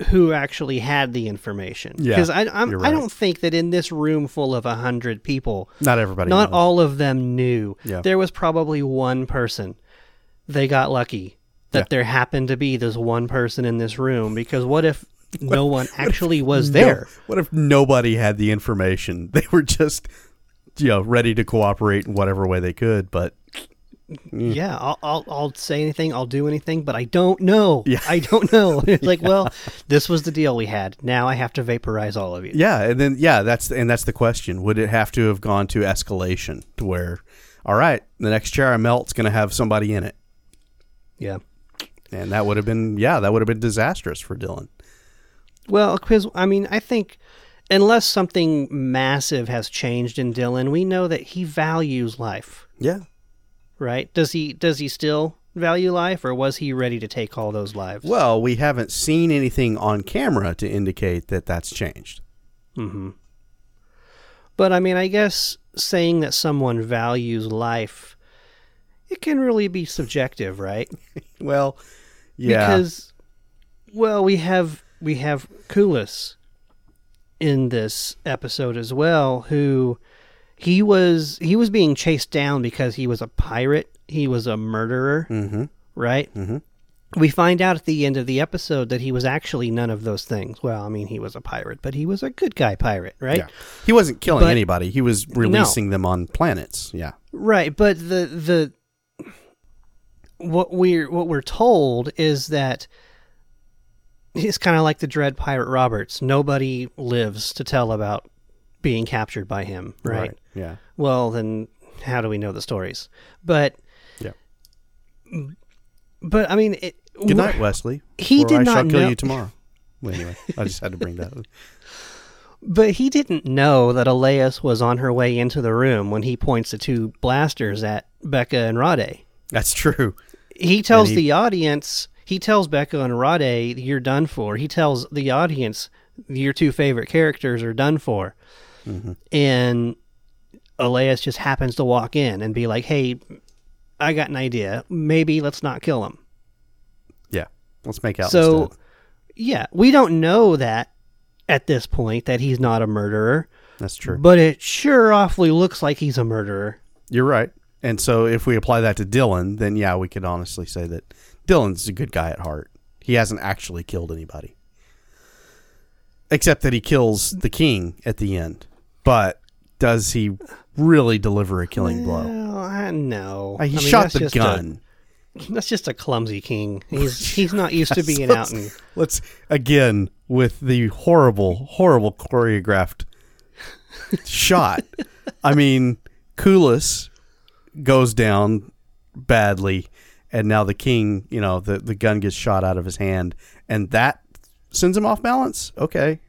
who actually had the information. Yeah, Because I, I'm, you're I don't think that in this room full of a hundred people, Not everybody. not knows. all of them knew. Yeah. There was probably one person. They got lucky that Yeah. there happened to be this one person in this room. Because what if no one actually was No- there? what if nobody had the information? They were just, you know, ready to cooperate in whatever way they could. But Mm. Yeah, I'll, I'll I'll say anything, I'll do anything, but I don't know. Yeah. I don't know. It's like, well, this was the deal we had. Now I have to vaporize all of you. yeah, and then yeah, that's and that's the question. Would it have to have gone to escalation to where, all right, the next chair I melt's going to have somebody in it, Yeah. and that would have been yeah, that would have been disastrous for Dylan. Well, because I mean, I think unless something massive has changed in Dylan, we know that he values life, Yeah, right? Does he does he still value life, or was he ready to take all those lives? Well, we haven't seen anything on camera to indicate that that's changed. Mm-hmm. But I mean, I guess saying that someone values life, it can really be subjective, right? Well, yeah, Because, well, we have we have Kulis in this episode as well, who he was he was being chased down because he was a pirate, he was a murderer, mm-hmm. right? Mhm. we find out at the end of the episode that he was actually none of those things. Well, I mean, he was a pirate, but he was a good guy pirate, right? Yeah. He wasn't killing But- anybody. He was releasing them on planets. Yeah. Right, but the the what we're what we're told is that he's kind of like the Dread Pirate Roberts. Nobody lives to tell about being captured by him, right? Yeah. Well, then how do we know the stories? But Yeah. but I mean, it, Good night, Wesley. He did I not shall kill know- you tomorrow. Well, anyway, I just had to bring that. up. But he didn't know that Elias was on her way into the room when he points the two blasters at Beka and Rhade. That's true. He tells he- the audience, he tells Beka and Rhade, you're done for. He tells the audience, your two favorite characters are done for. Mm-hmm. And Elias just happens to walk in and be like, hey, I got an idea. Maybe let's not kill him. Yeah. Let's make out. so, instead. yeah, we don't know that at this point that he's not a murderer, That's true. but it sure awfully looks like he's a murderer. You're right. And so if we apply that to Dylan, then yeah, we could honestly say that Dylan's a good guy at heart. He hasn't actually killed anybody. Except that he kills the king at the end. But does he really deliver a killing blow? Well, I know. Uh, He I mean, shot the just a- gun. That's just a clumsy king. He's he's not used to being out and Let's again with the horrible, horrible choreographed shot. I mean, Kulis goes down badly, and now the king, you know, the the gun gets shot out of his hand, and that sends him off balance. Okay,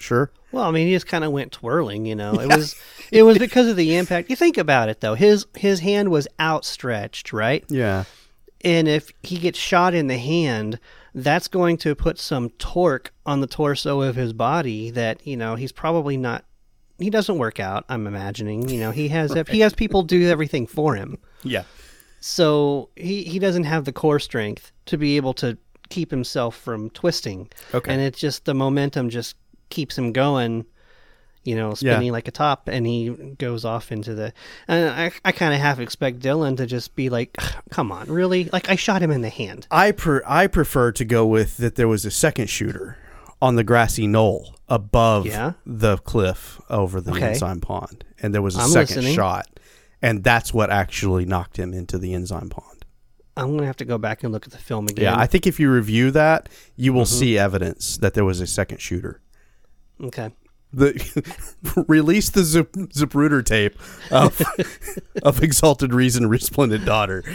sure. well, I mean, he just kind of went twirling. You know, it was it was because of the impact. You think about it though. His his hand was outstretched, right? Yeah, And if he gets shot in the hand, that's going to put some torque on the torso of his body that you know he's probably not. He doesn't work out. I'm imagining. You know, he has he has people do everything for him. yeah, So he, he doesn't have the core strength to be able to keep himself from twisting. Okay. And it's just the momentum just keeps him going, you know, spinning like a top, and he goes off into the. And I, I kind of half expect Dylan to just be like, come on, really? Like, I shot him in the hand. I per I prefer to go with that. There was a second shooter on the grassy knoll above Yeah? the cliff over the Okay. enzyme pond, and there was a I'm second listening. shot, and that's what actually knocked him into the enzyme pond. I'm going to have to go back and look at the film again. Yeah, I think if you review that, you Mm-hmm. will see evidence that there was a second shooter. Okay. The release the Zip, Zapruder tape of of Exalted Reason, Resplendent Daughter.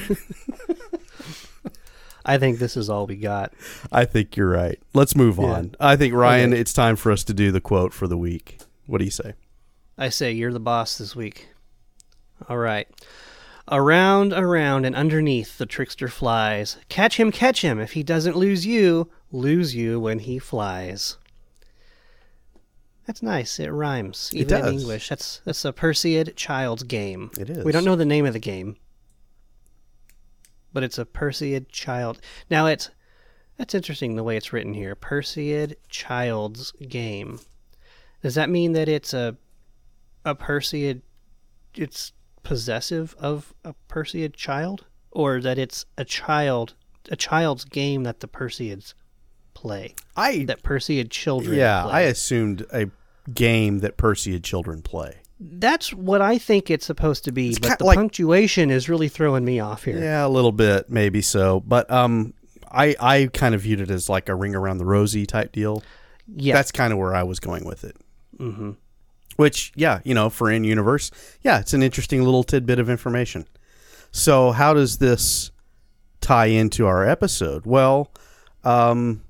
I think this is all we got. I think you're right. Let's move Yeah. on. I think Ryan, Okay. it's time for us to do the quote for the week. What do you say? I say you're the boss this week. All right. Around, around, and underneath the trickster flies. Catch him, catch him. If he doesn't lose you, lose you when he flies. That's nice. It rhymes, It even in. English. That's that's a Perseid child's game. It is. We don't know the name of the game, but it's a Perseid child. Now it's that's interesting the way it's written here. Perseid child's game. Does that mean that it's a a Perseid? It's possessive of a Perseid child, or that it's a child a child's game that the Perseids play? I That had children. yeah, play? I assumed a game that Perseid children play. That's what I think it's supposed to be, It's but the like- punctuation is really throwing me off here. Yeah, a little bit, maybe so. But um, I I kind of viewed it as like a ring around the rosy type deal. Yeah. That's kind of where I was going with it. Mm-hmm. Which, yeah, you know, for in universe, yeah, it's an interesting little tidbit of information. So, how does this tie into our episode? Well, um,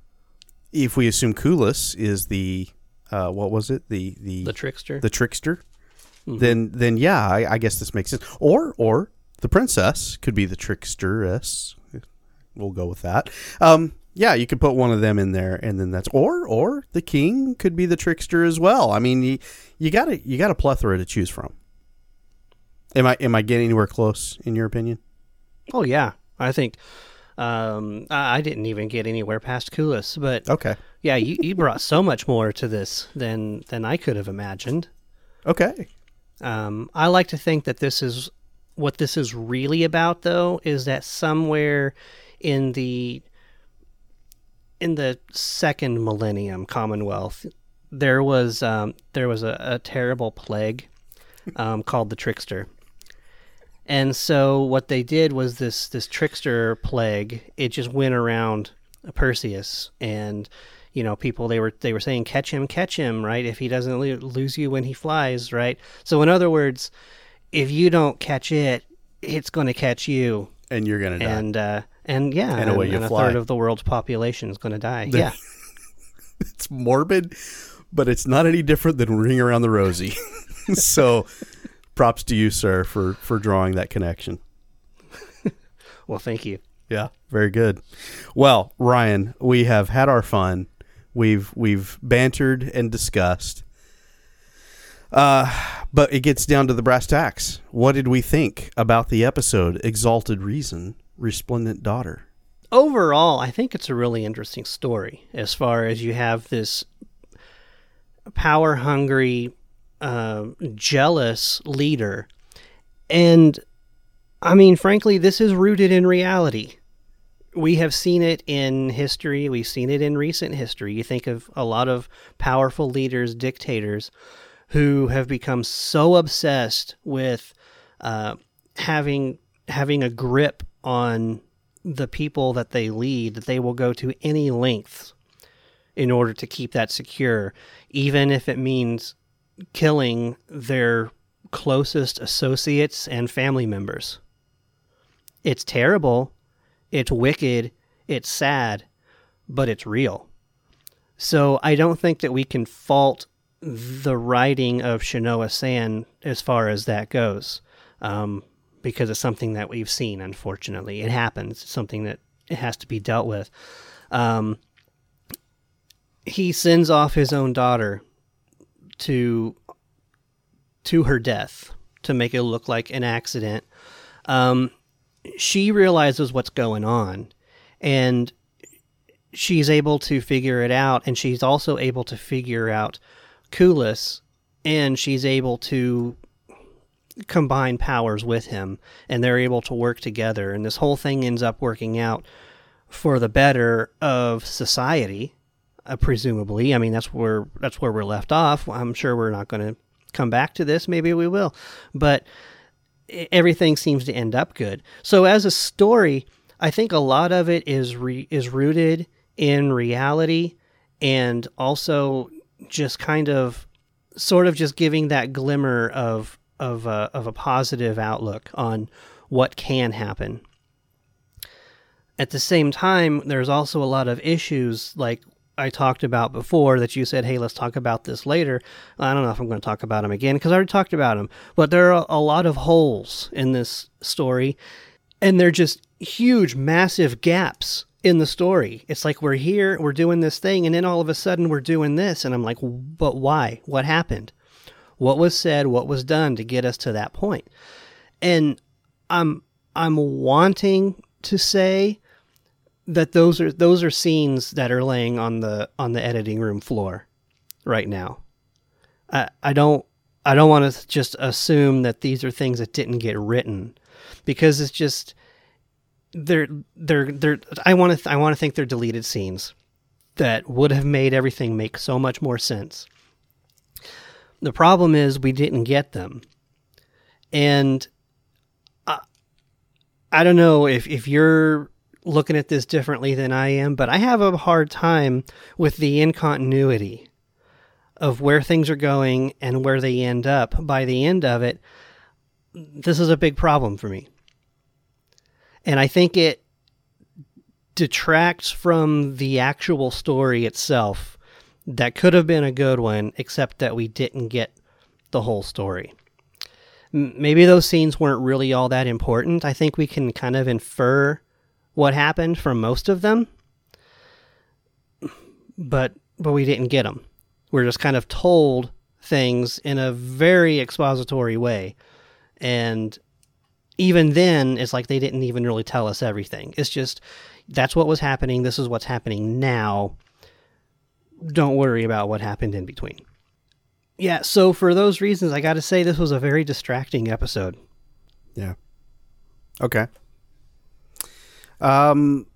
if we assume Kulis is the uh, what was it the the the trickster. the trickster, then then yeah, I, I guess this makes sense. Or or the princess could be the tricksteress. We'll go with that. Um, yeah, you could put one of them in there, and then that's or or the king could be the trickster as well. I mean, you you got to you got a plethora to choose from. Am I am I getting anywhere close in your opinion? oh yeah, I think. Um, I I didn't even get anywhere past Kulis, but Okay, yeah, you, you brought so much more to this than than I could have imagined. okay, Um, I like to think that this is what this is really about, though, is that somewhere in the in the second millennium Commonwealth, there was um, there was a, a terrible plague um, called the trickster. And so what they did was this this trickster plague. It just went around Perseus, and you know people they were they were saying catch him, catch him, right? If he doesn't lose you when he flies, right? So in other words, if you don't catch it, it's going to catch you, And you're gonna die. and uh, and yeah, And away you a third of the world's population is going to die. yeah, it's morbid, but it's not any different than Ring Around the Rosie. so, props to you, sir, for for drawing that connection. well, thank you. Yeah, very good. Well, Ryan, we have had our fun. We've we've bantered and discussed. Uh, but it gets down to the brass tacks. What did we think about the episode Exalted Reason, Resplendent Daughter? overall, I think it's a really interesting story as far as you have this power hungry, uh, jealous leader. And I mean, frankly, this is rooted in reality. We have seen it in history, we've seen it in recent history. You think of a lot of powerful leaders, dictators, who have become so obsessed with uh, having having a grip on the people that they lead that they will go to any lengths in order to keep that secure, even if it means killing their closest associates and family members. It's terrible, it's wicked, it's sad, but it's real. So I don't think that we can fault the writing of Shinoa San as far as that goes. Um, because it's something that we've seen. Unfortunately, it happens. It's something that it has to be dealt with. Um, he sends off his own daughter to to her death to make it look like an accident. Um, she realizes what's going on, and she's able to figure it out. And she's also able to figure out Kulis, and she's able to combine powers with him and they're able to work together and this whole thing ends up working out for the better of society uh, presumably. I mean that's where that's where we're left off. I'm sure we're not going to come back to this. Maybe we will. But everything seems to end up good. So as a story i think a lot of it is re- is rooted in reality and also just kind of sort of just giving that glimmer of of a, of a positive outlook on what can happen. At the same time, there's also a lot of issues like I talked about before that you said, hey, let's talk about this later. I don't know if I'm going to talk about them again because I already talked about them. But there are a lot of holes in this story, and they're just huge, massive gaps in the story. It's like we're here, we're doing this thing, and then all of a sudden we're doing this. And I'm like, but why? What happened? what was said, what was done to get us to that point. And I'm I'm wanting to say that those are those are scenes that are laying on the on the editing room floor right now. I I don't I don't want to just assume that these are things that didn't get written because it's just they're they're they're I want to I want to think they're deleted scenes that would have made everything make so much more sense. The problem is we didn't get them. And I, I don't know if, if you're looking at this differently than I am, but I have a hard time with the incontinuity of where things are going and where they end up. By the end of it, this is a big problem for me. And I think it detracts from the actual story itself that could have been a good one, except that we didn't get the whole story. Maybe those scenes weren't really all that important. I think we can kind of infer what happened for most of them, but but we didn't get them. We're just kind of told things in a very expository way, and even then, it's like they didn't even really tell us everything. It's just that's what was happening. This is what's happening now don't worry about what happened in between. Yeah, so for those reasons, I got to say this was a very distracting episode. Yeah. Okay. Um,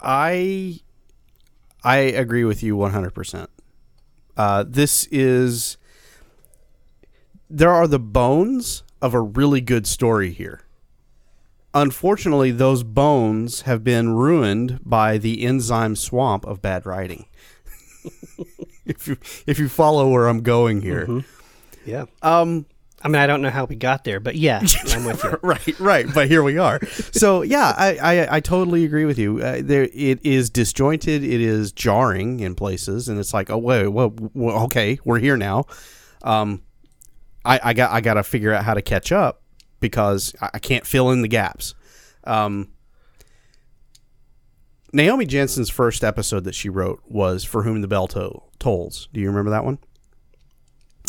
I I agree with you 100%. Uh, this is. There are the bones of a really good story here. Unfortunately, those bones have been ruined by the enzyme swamp of bad writing. if you if you follow where I'm going here, Yeah. um, I mean, I don't know how we got there, but yeah, I'm with you. right, right. But here we are. So yeah, I, I, I totally agree with you. Uh, there, it is disjointed. It is jarring in places, and it's like, oh wait, well, well okay, we're here now. Um, I, I got I got to figure out how to catch up because I I can't fill in the gaps. Um, Naomi Janzen's first episode that she wrote was "For Whom the Bell to- Tolls." Do you remember that one?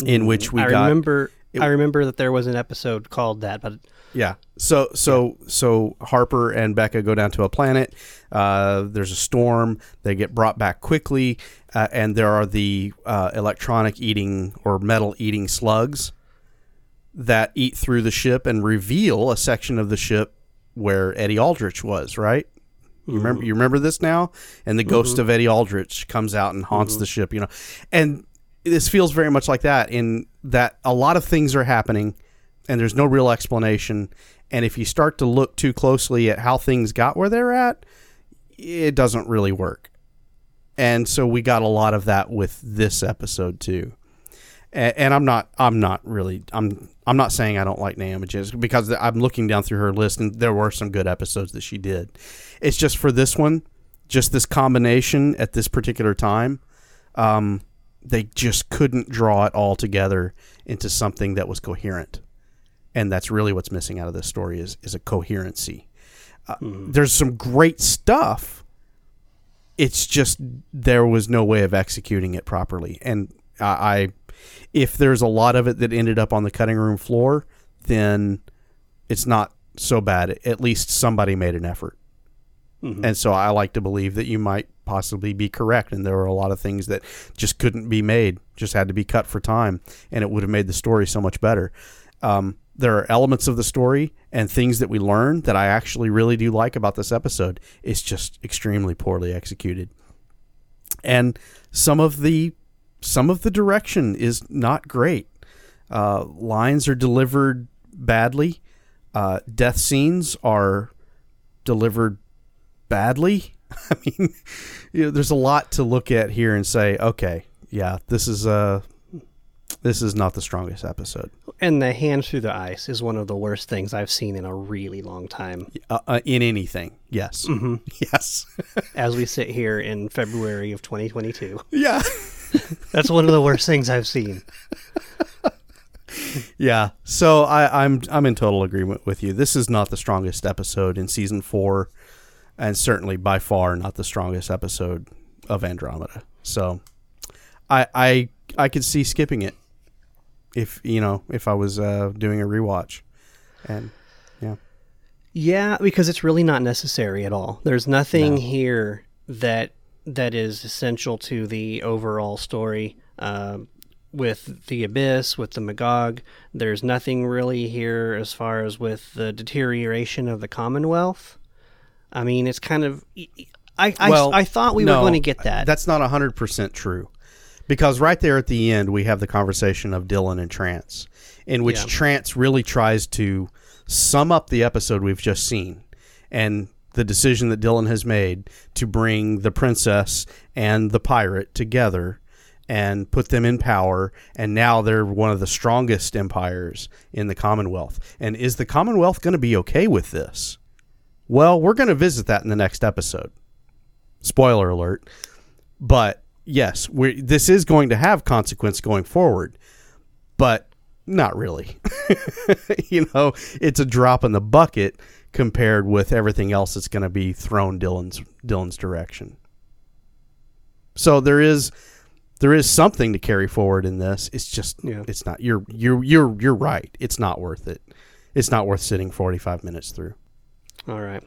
In which we I got remember. I remember that there was an episode called that, but Yeah. So so so Harper and Beka go down to a planet. Uh, there's a storm. They get brought back quickly, uh, and there are the uh, electronic eating or metal eating slugs that eat through the ship and reveal a section of the ship where Eddie Aldrich was. Right. You remember you remember this now, and the ghost of Eddie Aldrich comes out and haunts the ship. You know, and this feels very much like that in that a lot of things are happening and there's no real explanation. And if you start to look too closely at how things got where they're at, it doesn't really work. And so we got a lot of that with this episode too. And, and I'm not, I'm not really, I'm, I'm not saying I don't like Naomi because I'm looking down through her list and there were some good episodes that she did. It's just for this one, just this combination at this particular time. Um, they just couldn't draw it all together into something that was coherent and that's really what's missing out of this story is is a coherency. Uh, There's some great stuff. It's just there was no way of executing it properly, and I, I if there's a lot of it that ended up on the cutting room floor, then it's not so bad. At least somebody made an effort. And so I like to believe that you might possibly be correct. And there were a lot of things that just couldn't be made, just had to be cut for time. And it would have made the story so much better. Um, there are elements of the story and things that we learn that I actually really do like about this episode. It's just extremely poorly executed. And some of the some of the direction is not great. Uh, lines are delivered badly. Uh, death scenes are delivered badly. I mean, you know, there's a lot to look at here and say, okay, yeah, this is uh this is not the strongest episode. and the hand through the ice is one of the worst things I've seen in a really long time. Uh, uh, in anything, yes, mm-hmm. yes, As we sit here in February of 2022, yeah, that's one of the worst things I've seen. yeah. So I, I'm I'm in total agreement with you. This is not the strongest episode in season four, and certainly by far not the strongest episode of Andromeda. So I I I could see skipping it if you know if I was uh, doing a rewatch, and yeah. Yeah, because it's really not necessary at all. There's nothing here that that is essential to the overall story. Um, with the abyss, with the Magog, there's nothing really here as far as with the deterioration of the Commonwealth. I mean, it's kind of. I I, I thought we were going to get that. That's not hundred percent true, because right there at the end we have the conversation of Dylan and Trance, in which Yeah. Trance really tries to sum up the episode we've just seen, and the decision that Dylan has made to bring the princess and the pirate together and put them in power and now they're one of the strongest empires in the commonwealth and is the commonwealth going to be okay with this well we're going to visit that in the next episode. Spoiler alert. But yes we this is going to have consequence going forward but not really. You know it's a drop in the bucket compared with everything else that's going to be thrown dylan's dylan's direction. So there is there is something to carry forward in this. It's just Yeah. it's not you're you're you're you're right. It's not worth it. It's not worth sitting 45 minutes through All right.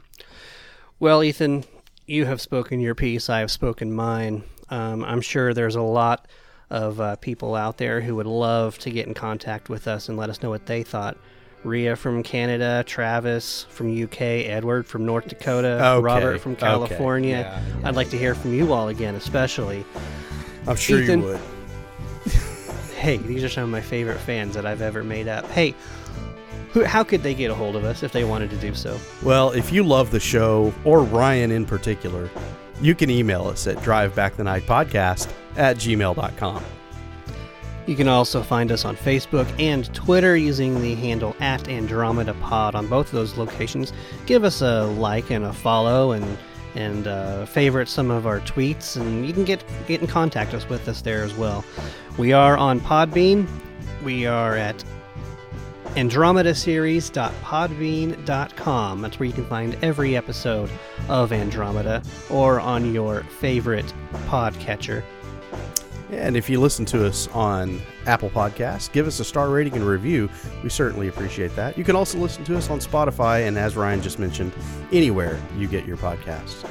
Well, Ethan, you have spoken your piece. I have spoken mine. Um, I'm sure there's a lot of uh, people out there who would love to get in contact with us and let us know what they thought. Ria from Canada, Travis from UK, Edward from North Dakota, Okay, Robert from okay, California. yeah, I'd like to hear from you all again, especially. I'm sure Ethan. you would. Hey, these are some of my favorite fans that I've ever made up. Hey, who, how could they get a hold of us if they wanted to do so? Well, if you love the show, or Ryan in particular, you can email us at drivebackthenightpodcast at gmail.com. You can also find us on Facebook and Twitter using the handle at Andromeda Pod on both of those locations. Give us a like and a follow and and uh, favorite some of our tweets, and you can get get in contact us with us there as well. We are on Podbean. We are at andromedaseries.podbean.com. That's where you can find every episode of Andromeda or on your favorite podcatcher. And if you listen to us on Apple Podcasts, give us a star rating and review. We certainly appreciate that. You can also listen to us on Spotify and, as Ryan just mentioned, anywhere you get your podcasts.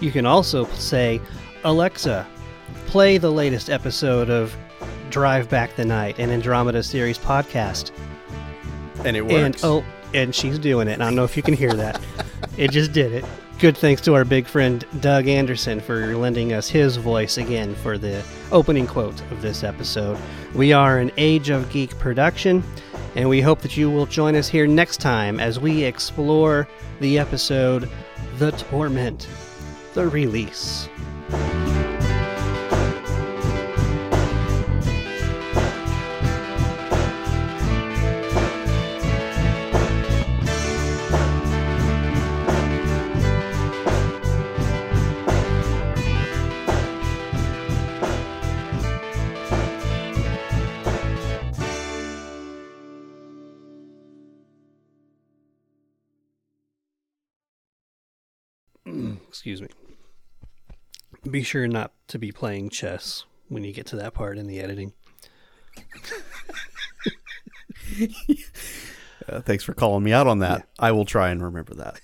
You can also say, Alexa, play the latest episode of Drive Back the Night, an Andromeda series podcast. And it works. And oh, and she's doing it. And I don't know if you can hear that. it just did it. Good thanks to our big friend Doug Anderson for lending us his voice again for the opening quote of this episode. We are an Age of Geek production, and we hope that you will join us here next time as we explore the episode The Torment, the release. Excuse me. Be sure not to be playing chess when you get to that part in the editing. Uh, thanks for calling me out on that. I will try and remember that.